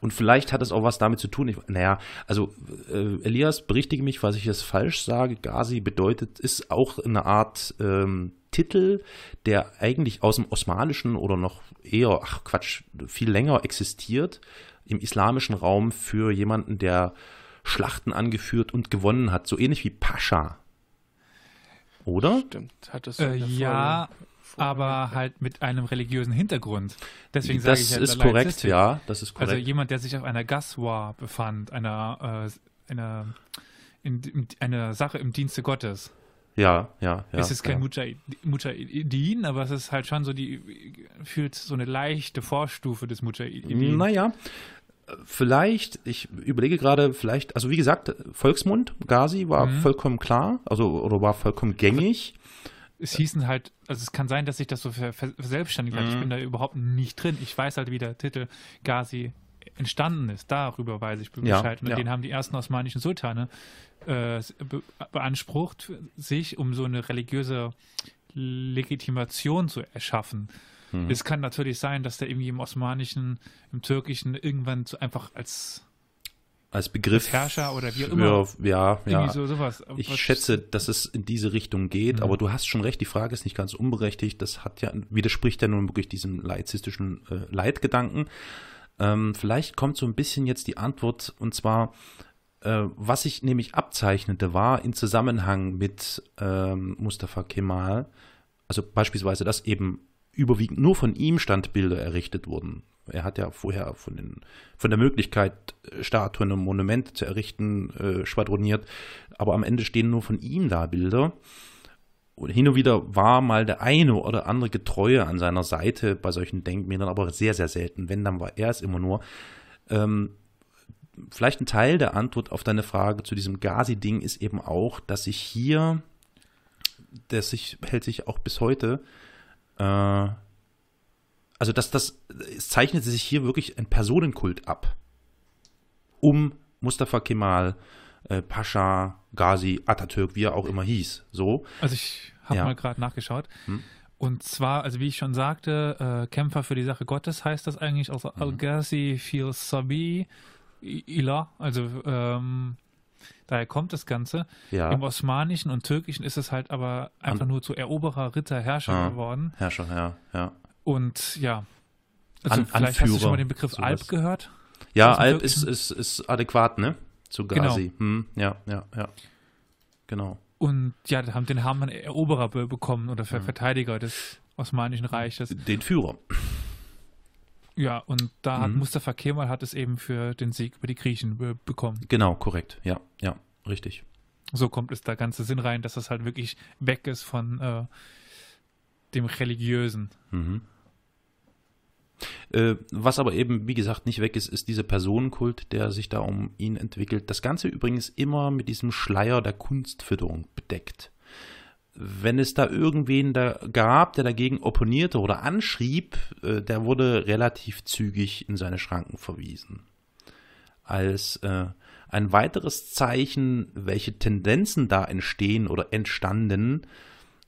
Und vielleicht hat es auch was damit zu tun. Ich, naja, also äh, Elias, berichtige mich, was ich jetzt falsch sage. Gazi bedeutet, ist auch eine Art ähm, Titel, der eigentlich aus dem Osmanischen oder noch eher, ach Quatsch, viel länger existiert, im islamischen Raum für jemanden, der Schlachten angeführt und gewonnen hat. So ähnlich wie Pascha oder? Stimmt, hat es äh, ja, aber halt mit einem religiösen Hintergrund. Deswegen sage ich ja, ist korrekt, ja, das ist korrekt. Also jemand, der sich auf einer Gaswa befand, einer, äh, einer, in, in, einer Sache im Dienste Gottes. Ja, ja, ja. Es ist kein ja. Mujahideen, aber es ist halt schon so die, fühlt so eine leichte Vorstufe des Mujahideen. Naja, vielleicht, ich überlege gerade, vielleicht, also wie gesagt, Volksmund, Gazi war mhm. vollkommen klar, also oder war vollkommen gängig. Es hießen halt, also es kann sein, dass sich das so verselbstständigt hat. Mhm. Ich bin da überhaupt nicht drin. Ich weiß halt, wie der Titel Gazi entstanden ist. Darüber weiß ich Bescheid. Ja, und ja. den haben die ersten osmanischen Sultane äh, be beansprucht, sich um so eine religiöse Legitimation zu erschaffen. Mhm. Es kann natürlich sein, dass der irgendwie im Osmanischen, im Türkischen irgendwann so einfach als als Begriff als Herrscher oder wie auch immer. Ja, ja. So, sowas. Ich Was schätze, dass es in diese Richtung geht, mhm. aber du hast schon recht, die Frage ist nicht ganz unberechtigt. Das hat ja, widerspricht ja nun wirklich diesem laizistischen äh, Leitgedanken. Ähm, vielleicht kommt so ein bisschen jetzt die Antwort und zwar, äh, was sich nämlich abzeichnete, war in Zusammenhang mit ähm, Mustafa Kemal, also beispielsweise, dass eben überwiegend nur von ihm Standbilder errichtet wurden. Er hat ja vorher von, den, von der Möglichkeit, Statuen und Monumente zu errichten, äh, schwadroniert, aber am Ende stehen nur von ihm da Bilder. Und hin und wieder war mal der eine oder andere Getreue an seiner Seite bei solchen Denkmälern, aber sehr, sehr selten. Wenn, dann war er es immer nur. Ähm, vielleicht ein Teil der Antwort auf deine Frage zu diesem Gazi-Ding ist eben auch, dass sich hier, das sich, hält sich auch bis heute, äh, also dass das, es zeichnet sich hier wirklich ein Personenkult ab. Um Mustafa Kemal, äh, Pascha, Ghazi, Atatürk, wie er auch immer hieß. So. Also ich habe ja. mal gerade nachgeschaut. Hm. Und zwar, also wie ich schon sagte, äh, Kämpfer für die Sache Gottes heißt das eigentlich, also mhm. Al-Ghazi fil Sabi Ilah, also ähm, daher kommt das Ganze. Ja. Im Osmanischen und Türkischen ist es halt aber einfach An nur zu Eroberer, Ritter, Herrscher ah, geworden. Herrscher, ja, ja. Und ja, also An vielleicht Anführer, hast du schon mal den Begriff sowas. Alp gehört? Ja, Alp ist, ist, ist adäquat, ne? Zu Ghazi. Genau. Hm, ja, ja, ja. Genau. Und ja, den haben wir Eroberer bekommen oder mhm. Verteidiger des Osmanischen Reiches. Den Führer. Ja, und da hat mhm. Mustafa Kemal hat es eben für den Sieg über die Griechen be bekommen. Genau, korrekt. Ja, ja, richtig. So kommt es da ganze Sinn rein, dass das halt wirklich weg ist von äh, dem Religiösen. Mhm. Äh, was aber eben, wie gesagt, nicht weg ist, ist dieser Personenkult, der sich da um ihn entwickelt. Das Ganze übrigens immer mit diesem Schleier der Kunstfütterung bedeckt wenn es da irgendwen da gab, der dagegen opponierte oder anschrieb, äh, der wurde relativ zügig in seine Schranken verwiesen. Als äh, ein weiteres Zeichen, welche Tendenzen da entstehen oder entstanden,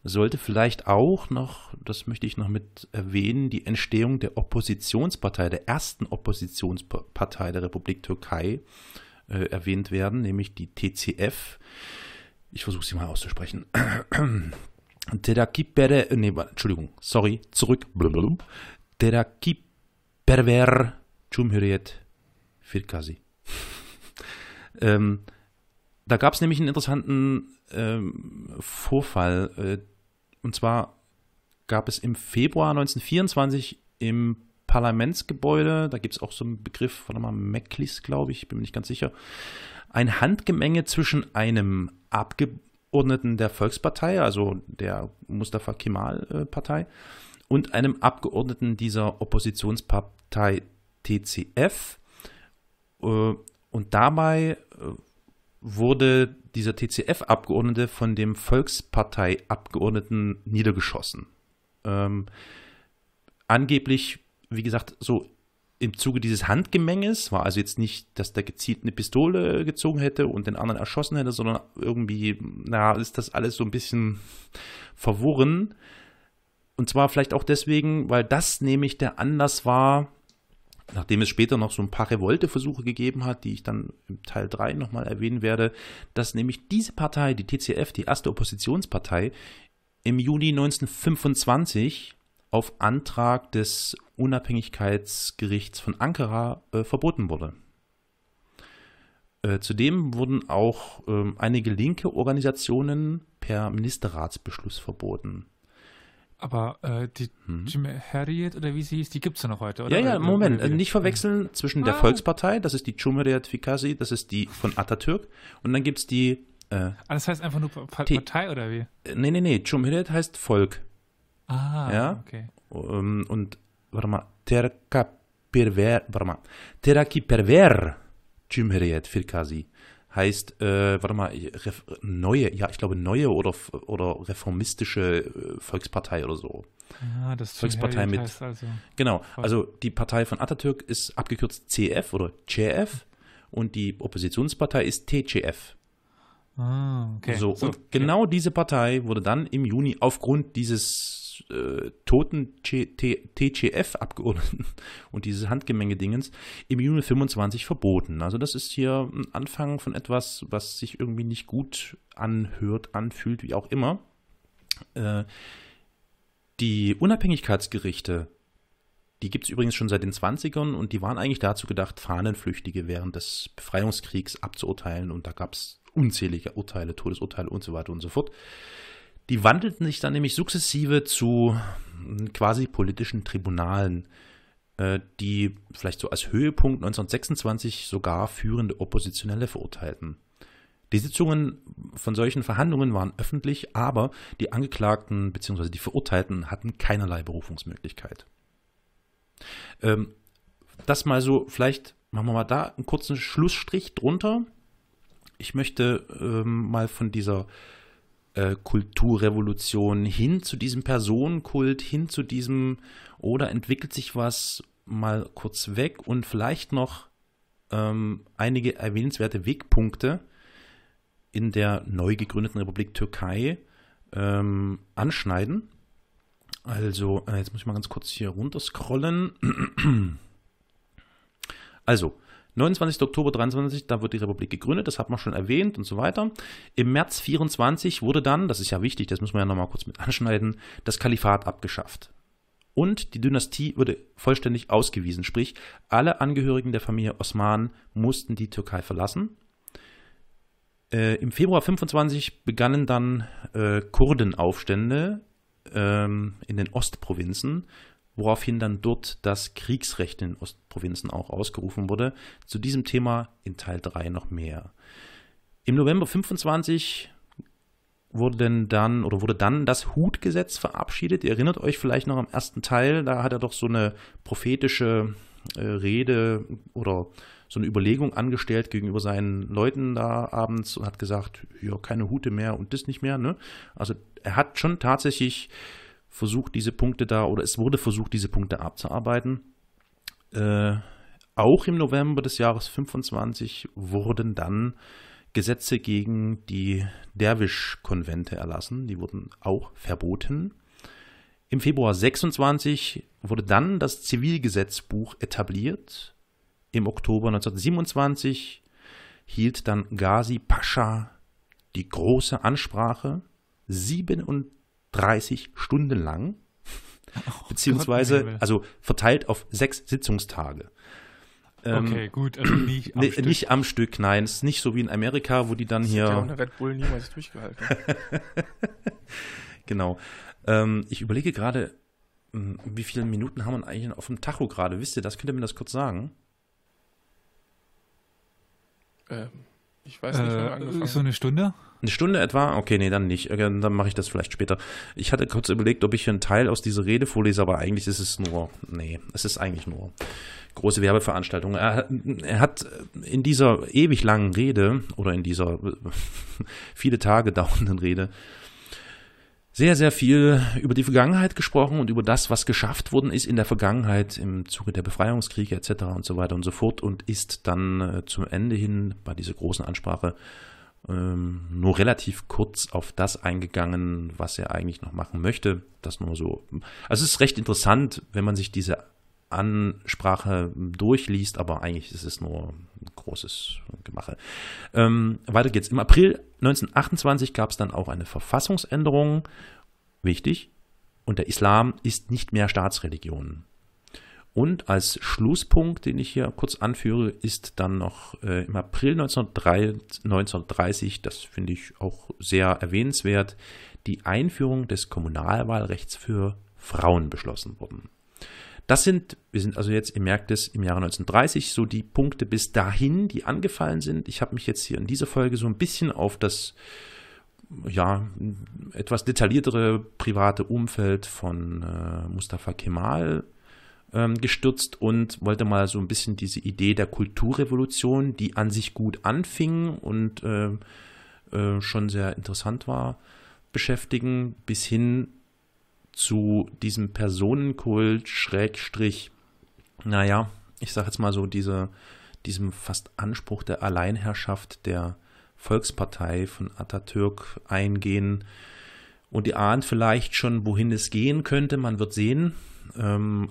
sollte vielleicht auch noch, das möchte ich noch mit erwähnen, die Entstehung der Oppositionspartei, der ersten Oppositionspartei der Republik Türkei äh, erwähnt werden, nämlich die TCF ich versuche sie mal auszusprechen. Terakipere, nee, Entschuldigung, sorry, zurück. Terakiperver Cumhuriyet Firkazi. ähm, da gab es nämlich einen interessanten ähm, Vorfall. Äh, und zwar gab es im Februar 1924 im Parlamentsgebäude, da gibt es auch so einen Begriff, warte mal, Meklis, glaube ich, bin mir nicht ganz sicher, ein Handgemenge zwischen einem Abgeordneten der Volkspartei, also der Mustafa Kemal-Partei, und einem Abgeordneten dieser Oppositionspartei TCF. Äh, und dabei äh, wurde dieser TCF-Abgeordnete von dem Volkspartei-Abgeordneten niedergeschossen. Ähm, angeblich, wie gesagt, so im Zuge dieses Handgemenges war also jetzt nicht, dass der gezielt eine Pistole gezogen hätte und den anderen erschossen hätte, sondern irgendwie, na, ist das alles so ein bisschen verworren. Und zwar vielleicht auch deswegen, weil das nämlich der Anlass war, nachdem es später noch so ein paar Revolteversuche gegeben hat, die ich dann im Teil 3 nochmal erwähnen werde, dass nämlich diese Partei, die TCF, die erste Oppositionspartei, im Juni 1925 auf Antrag des Unabhängigkeitsgerichts von Ankara äh, verboten wurde. Äh, zudem wurden auch äh, einige linke Organisationen per Ministerratsbeschluss verboten. Aber äh, die hm. Cumhuriyet oder wie sie hieß, die gibt es ja noch heute, oder? Ja, ja, Moment, äh, nicht verwechseln zwischen ah. der Volkspartei, das ist die Cumhuriyet Fikasi, das ist die von Atatürk, und dann gibt es die. Äh, ah, das heißt einfach nur Partei oder wie? Nee, nee, nee, Cumhuriyet heißt Volk. Ah, ja? okay. Um, ähm, und, warte mal, Terka Perver, warte mal, Teraki Perver Cumhuriyet Firkazi heißt, äh, warte mal, Ref, neue, ja, ich glaube neue oder, oder reformistische äh, Volkspartei oder so. Ah, das Volkspartei mit. Also genau, also die Partei von Atatürk ist abgekürzt CF oder CF und die Oppositionspartei ist TCF. Ah, okay. So, so und okay. genau diese Partei wurde dann im Juni aufgrund dieses äh, toten TCF-Abgeordneten und dieses Handgemenge-Dingens im Juni 25 verboten. Also das ist hier ein Anfang von etwas, was sich irgendwie nicht gut anhört, anfühlt, wie auch immer. Äh, die Unabhängigkeitsgerichte, die gibt es übrigens schon seit den 20ern und die waren eigentlich dazu gedacht, Fahnenflüchtige während des Befreiungskriegs abzuurteilen und da gab es unzählige Urteile, Todesurteile und so weiter und so fort. Die wandelten sich dann nämlich sukzessive zu hm, quasi politischen Tribunalen, äh, die vielleicht so als Höhepunkt 1926 sogar führende Oppositionelle verurteilten. Die Sitzungen von solchen Verhandlungen waren öffentlich, aber die Angeklagten bzw. die Verurteilten hatten keinerlei Berufungsmöglichkeit. Ähm, das mal so vielleicht machen wir mal da einen kurzen Schlussstrich drunter. Ich möchte ähm, mal von dieser äh, Kulturrevolution hin zu diesem Personenkult, hin zu diesem, oder entwickelt sich was mal kurz weg und vielleicht noch ähm, einige erwähnenswerte Wegpunkte in der neu gegründeten Republik Türkei ähm, anschneiden. Also, äh, jetzt muss ich mal ganz kurz hier runterscrollen. Also, 29. Oktober 23, da wird die Republik gegründet, das hat man schon erwähnt und so weiter. Im März 24 wurde dann, das ist ja wichtig, das müssen wir ja nochmal kurz mit anschneiden, das Kalifat abgeschafft. Und die Dynastie wurde vollständig ausgewiesen, sprich, alle Angehörigen der Familie Osman mussten die Türkei verlassen. Äh, Im Februar 25 begannen dann äh, Kurdenaufstände ähm, in den Ostprovinzen woraufhin dann dort das Kriegsrecht in den Ostprovinzen auch ausgerufen wurde. Zu diesem Thema in Teil 3 noch mehr. Im November 25 wurde dann oder wurde dann das Hutgesetz verabschiedet. Ihr erinnert euch vielleicht noch am ersten Teil, da hat er doch so eine prophetische äh, Rede oder so eine Überlegung angestellt gegenüber seinen Leuten da abends und hat gesagt, ja, keine Hute mehr und das nicht mehr. Ne? Also er hat schon tatsächlich versucht, diese Punkte da, oder es wurde versucht, diese Punkte abzuarbeiten. Äh, auch im November des Jahres 25 wurden dann Gesetze gegen die Derwisch-Konvente erlassen. Die wurden auch verboten. Im Februar 26 wurde dann das Zivilgesetzbuch etabliert. Im Oktober 1927 hielt dann Ghazi Pascha die große Ansprache. 37 30 Stunden lang, oh, beziehungsweise, Gott, also verteilt auf sechs Sitzungstage. Ähm, okay, gut, also nicht am, ne, Stück. nicht am Stück. nein. Es ist nicht so wie in Amerika, wo die dann das hier. Ja ohne Red Bull niemals durchgehalten. genau. Ähm, ich überlege gerade, hm, wie viele Minuten haben wir eigentlich auf dem Tacho gerade? Wisst ihr das? Könnt ihr mir das kurz sagen? Ähm, ich weiß nicht, äh, angefangen So eine Stunde? Eine Stunde etwa? Okay, nee, dann nicht. Dann mache ich das vielleicht später. Ich hatte kurz überlegt, ob ich einen Teil aus dieser Rede vorlese, aber eigentlich ist es nur, nee, es ist eigentlich nur große Werbeveranstaltung. Er, er hat in dieser ewig langen Rede oder in dieser viele Tage dauernden Rede sehr, sehr viel über die Vergangenheit gesprochen und über das, was geschafft worden ist in der Vergangenheit im Zuge der Befreiungskriege etc. und so weiter und so fort und ist dann äh, zum Ende hin bei dieser großen Ansprache ähm, nur relativ kurz auf das eingegangen, was er eigentlich noch machen möchte. Das nur so. Also es ist recht interessant, wenn man sich diese Ansprache durchliest, aber eigentlich ist es nur großes Gemache. Ähm, weiter geht's. Im April 1928 gab es dann auch eine Verfassungsänderung. Wichtig. Und der Islam ist nicht mehr Staatsreligion. Und als Schlusspunkt, den ich hier kurz anführe, ist dann noch äh, im April 1930, das finde ich auch sehr erwähnenswert, die Einführung des Kommunalwahlrechts für Frauen beschlossen worden. Das sind, wir sind also jetzt, ihr merkt es, im Jahre 1930 so die Punkte bis dahin, die angefallen sind. Ich habe mich jetzt hier in dieser Folge so ein bisschen auf das ja, etwas detailliertere private Umfeld von äh, Mustafa Kemal ähm, gestürzt und wollte mal so ein bisschen diese Idee der Kulturrevolution, die an sich gut anfing und äh, äh, schon sehr interessant war, beschäftigen, bis hin zu diesem Personenkult, Schrägstrich, naja, ich sag jetzt mal so, diese, diesem fast Anspruch der Alleinherrschaft der Volkspartei von Atatürk eingehen. Und ihr ahnt vielleicht schon, wohin es gehen könnte. Man wird sehen. Ähm,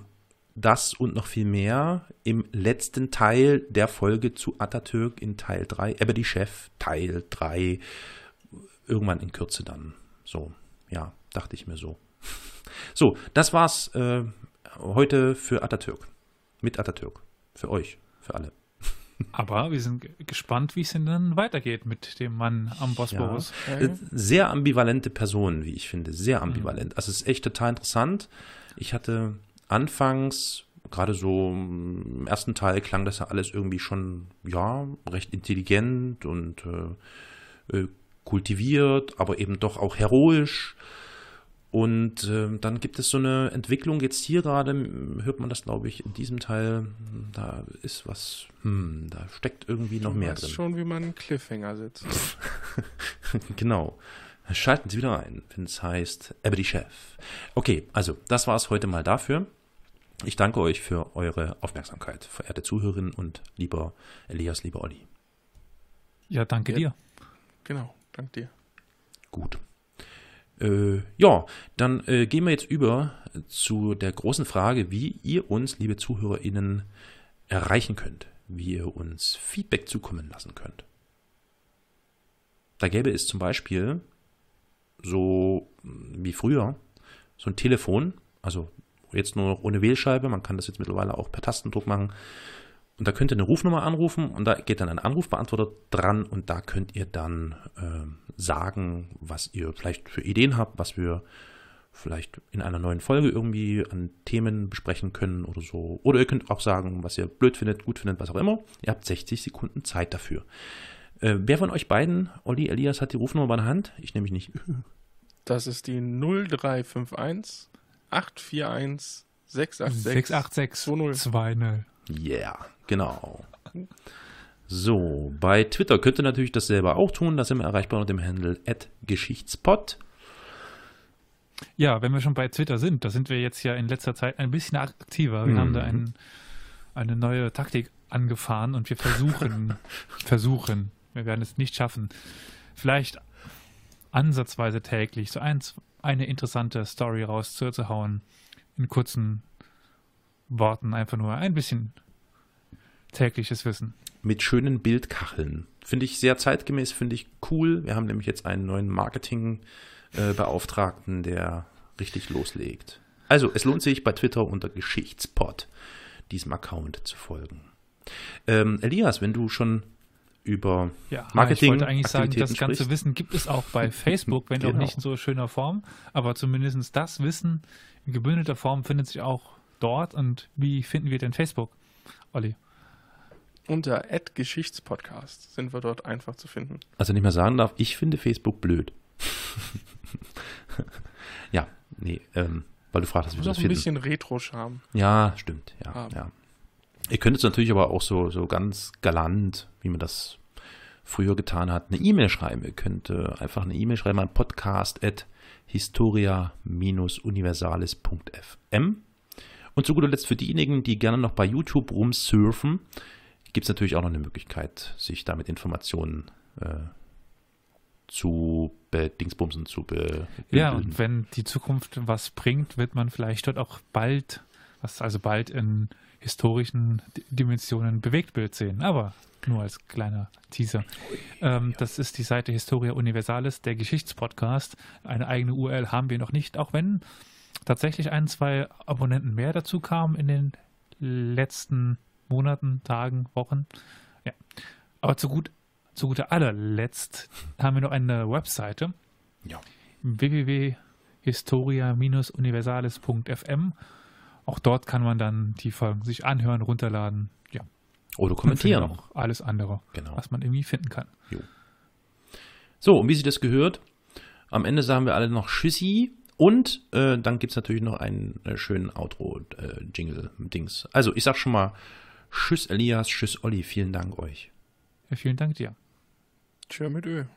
das und noch viel mehr im letzten Teil der Folge zu Atatürk in Teil 3, Ebedi Chef Teil 3, irgendwann in Kürze dann. So, ja, dachte ich mir so. So, das war's äh, heute für Atatürk. Mit Atatürk. Für euch, für alle. Aber wir sind gespannt, wie es denn dann weitergeht mit dem Mann am Bosporus. Ja. Äh, sehr ambivalente Person, wie ich finde. Sehr ambivalent. Mhm. Also es ist echt total interessant. Ich hatte anfangs, gerade so im ersten Teil, klang das ja alles irgendwie schon, ja, recht intelligent und äh, äh kultiviert, aber eben doch auch heroisch. Und äh, dann gibt es so eine Entwicklung, jetzt hier gerade hört man das, glaube ich, in diesem Teil, da ist was, hm, da steckt irgendwie noch du mehr weißt drin. schon, wie man einen Cliffhanger setzt. genau. Schalten Sie wieder ein, wenn es heißt Ebony Chef. Okay, also das war es heute mal dafür. Ich danke euch für eure Aufmerksamkeit, verehrte Zuhörerinnen und lieber Elias, lieber Olli. Ja, danke Ja. dir. Genau, dank dir. Gut. Äh, ja, dann äh, gehen wir jetzt über zu der großen Frage, wie ihr uns, liebe ZuhörerInnen, erreichen könnt, wie ihr uns Feedback zukommen lassen könnt. Da gäbe es zum Beispiel so mh, wie früher so ein Telefon, also jetzt nur noch ohne Wählscheibe, man kann das jetzt mittlerweile auch per Tastendruck machen. Und da könnt ihr eine Rufnummer anrufen und da geht dann ein Anrufbeantworter dran und da könnt ihr dann ähm, sagen, was ihr vielleicht für Ideen habt, was wir vielleicht in einer neuen Folge irgendwie an Themen besprechen können oder so. Oder ihr könnt auch sagen, was ihr blöd findet, gut findet, was auch immer. Ihr habt 60 Sekunden Zeit dafür. Äh, wer von euch beiden, Olli, Elias, hat die Rufnummer bei der Hand? Ich nämlich nicht. Das ist die 0351 841 686 686 20. Yeah, genau. So, bei Twitter könnt ihr natürlich das selber auch tun. Da sind wir erreichbar unter dem Handle @geschichtspot. Ja, wenn wir schon bei Twitter sind, da sind wir jetzt ja in letzter Zeit ein bisschen aktiver. Wir Mhm. haben da ein, eine neue Taktik angefahren und wir versuchen, versuchen, wir werden es nicht schaffen, vielleicht ansatzweise täglich so eins, eine interessante Story rauszuhauen, in kurzen Worten einfach nur ein bisschen tägliches Wissen. mit schönen Bildkacheln. Finde ich sehr zeitgemäß, finde ich cool. Wir haben nämlich jetzt einen neuen Marketingbeauftragten, der richtig loslegt. Also, es lohnt sich bei Twitter unter Geschichtspot diesem Account zu folgen. Ähm, Elias, wenn du schon über Ja, Marketing, ich wollte eigentlich sagen, das ganze sprichst. Wissen gibt es auch bei Facebook, wenn auch Genau. nicht in so schöner Form, aber zumindest das Wissen in gebündelter Form findet sich auch dort. Und wie finden wir denn Facebook, Olli? Unter Geschichtspodcast sind wir dort einfach zu finden. also nicht mehr sagen darf, ich finde Facebook blöd. ja, nee, ähm, weil du fragst, wie wir das ein finden. bisschen Retro-Charme. Ja, stimmt, ja, haben. ja. Ihr könnt jetzt natürlich aber auch so, so ganz galant, wie man das früher getan hat, eine E-Mail schreiben. Ihr könnt äh, einfach eine E-Mail schreiben an podcast.historia-universalis.fm. Und zu guter Letzt für diejenigen, die gerne noch bei YouTube rumsurfen, gibt es natürlich auch noch eine Möglichkeit, sich damit Informationen äh, zu bedingsbumsen, zu be Ja, und wenn die Zukunft was bringt, wird man vielleicht dort auch bald, was also bald in historischen Dimensionen Bewegtbild sehen. Aber nur als kleiner Teaser. Ähm, das ist die Seite Historia Universalis, der Geschichtspodcast. Eine eigene URL haben wir noch nicht, auch wenn tatsächlich ein, zwei Abonnenten mehr dazu kamen in den letzten Monaten, Tagen, Wochen. Ja. Aber zu gut, zu guter allerletzt haben wir noch eine Webseite ja. www.historia-universalis.fm. Auch dort kann man dann die Folgen sich anhören, runterladen. Ja, Oder kommentieren. auch alles andere, Genau. was man irgendwie finden kann. So, und wie sie das gehört, am Ende sagen wir alle noch Tschüssi und äh, dann gibt es natürlich noch einen äh, schönen Outro-Jingle-Dings. also, ich sag schon mal Tschüss Elias, tschüss Olli, vielen Dank euch. Ja, vielen Dank dir. Tschüss mit Öl.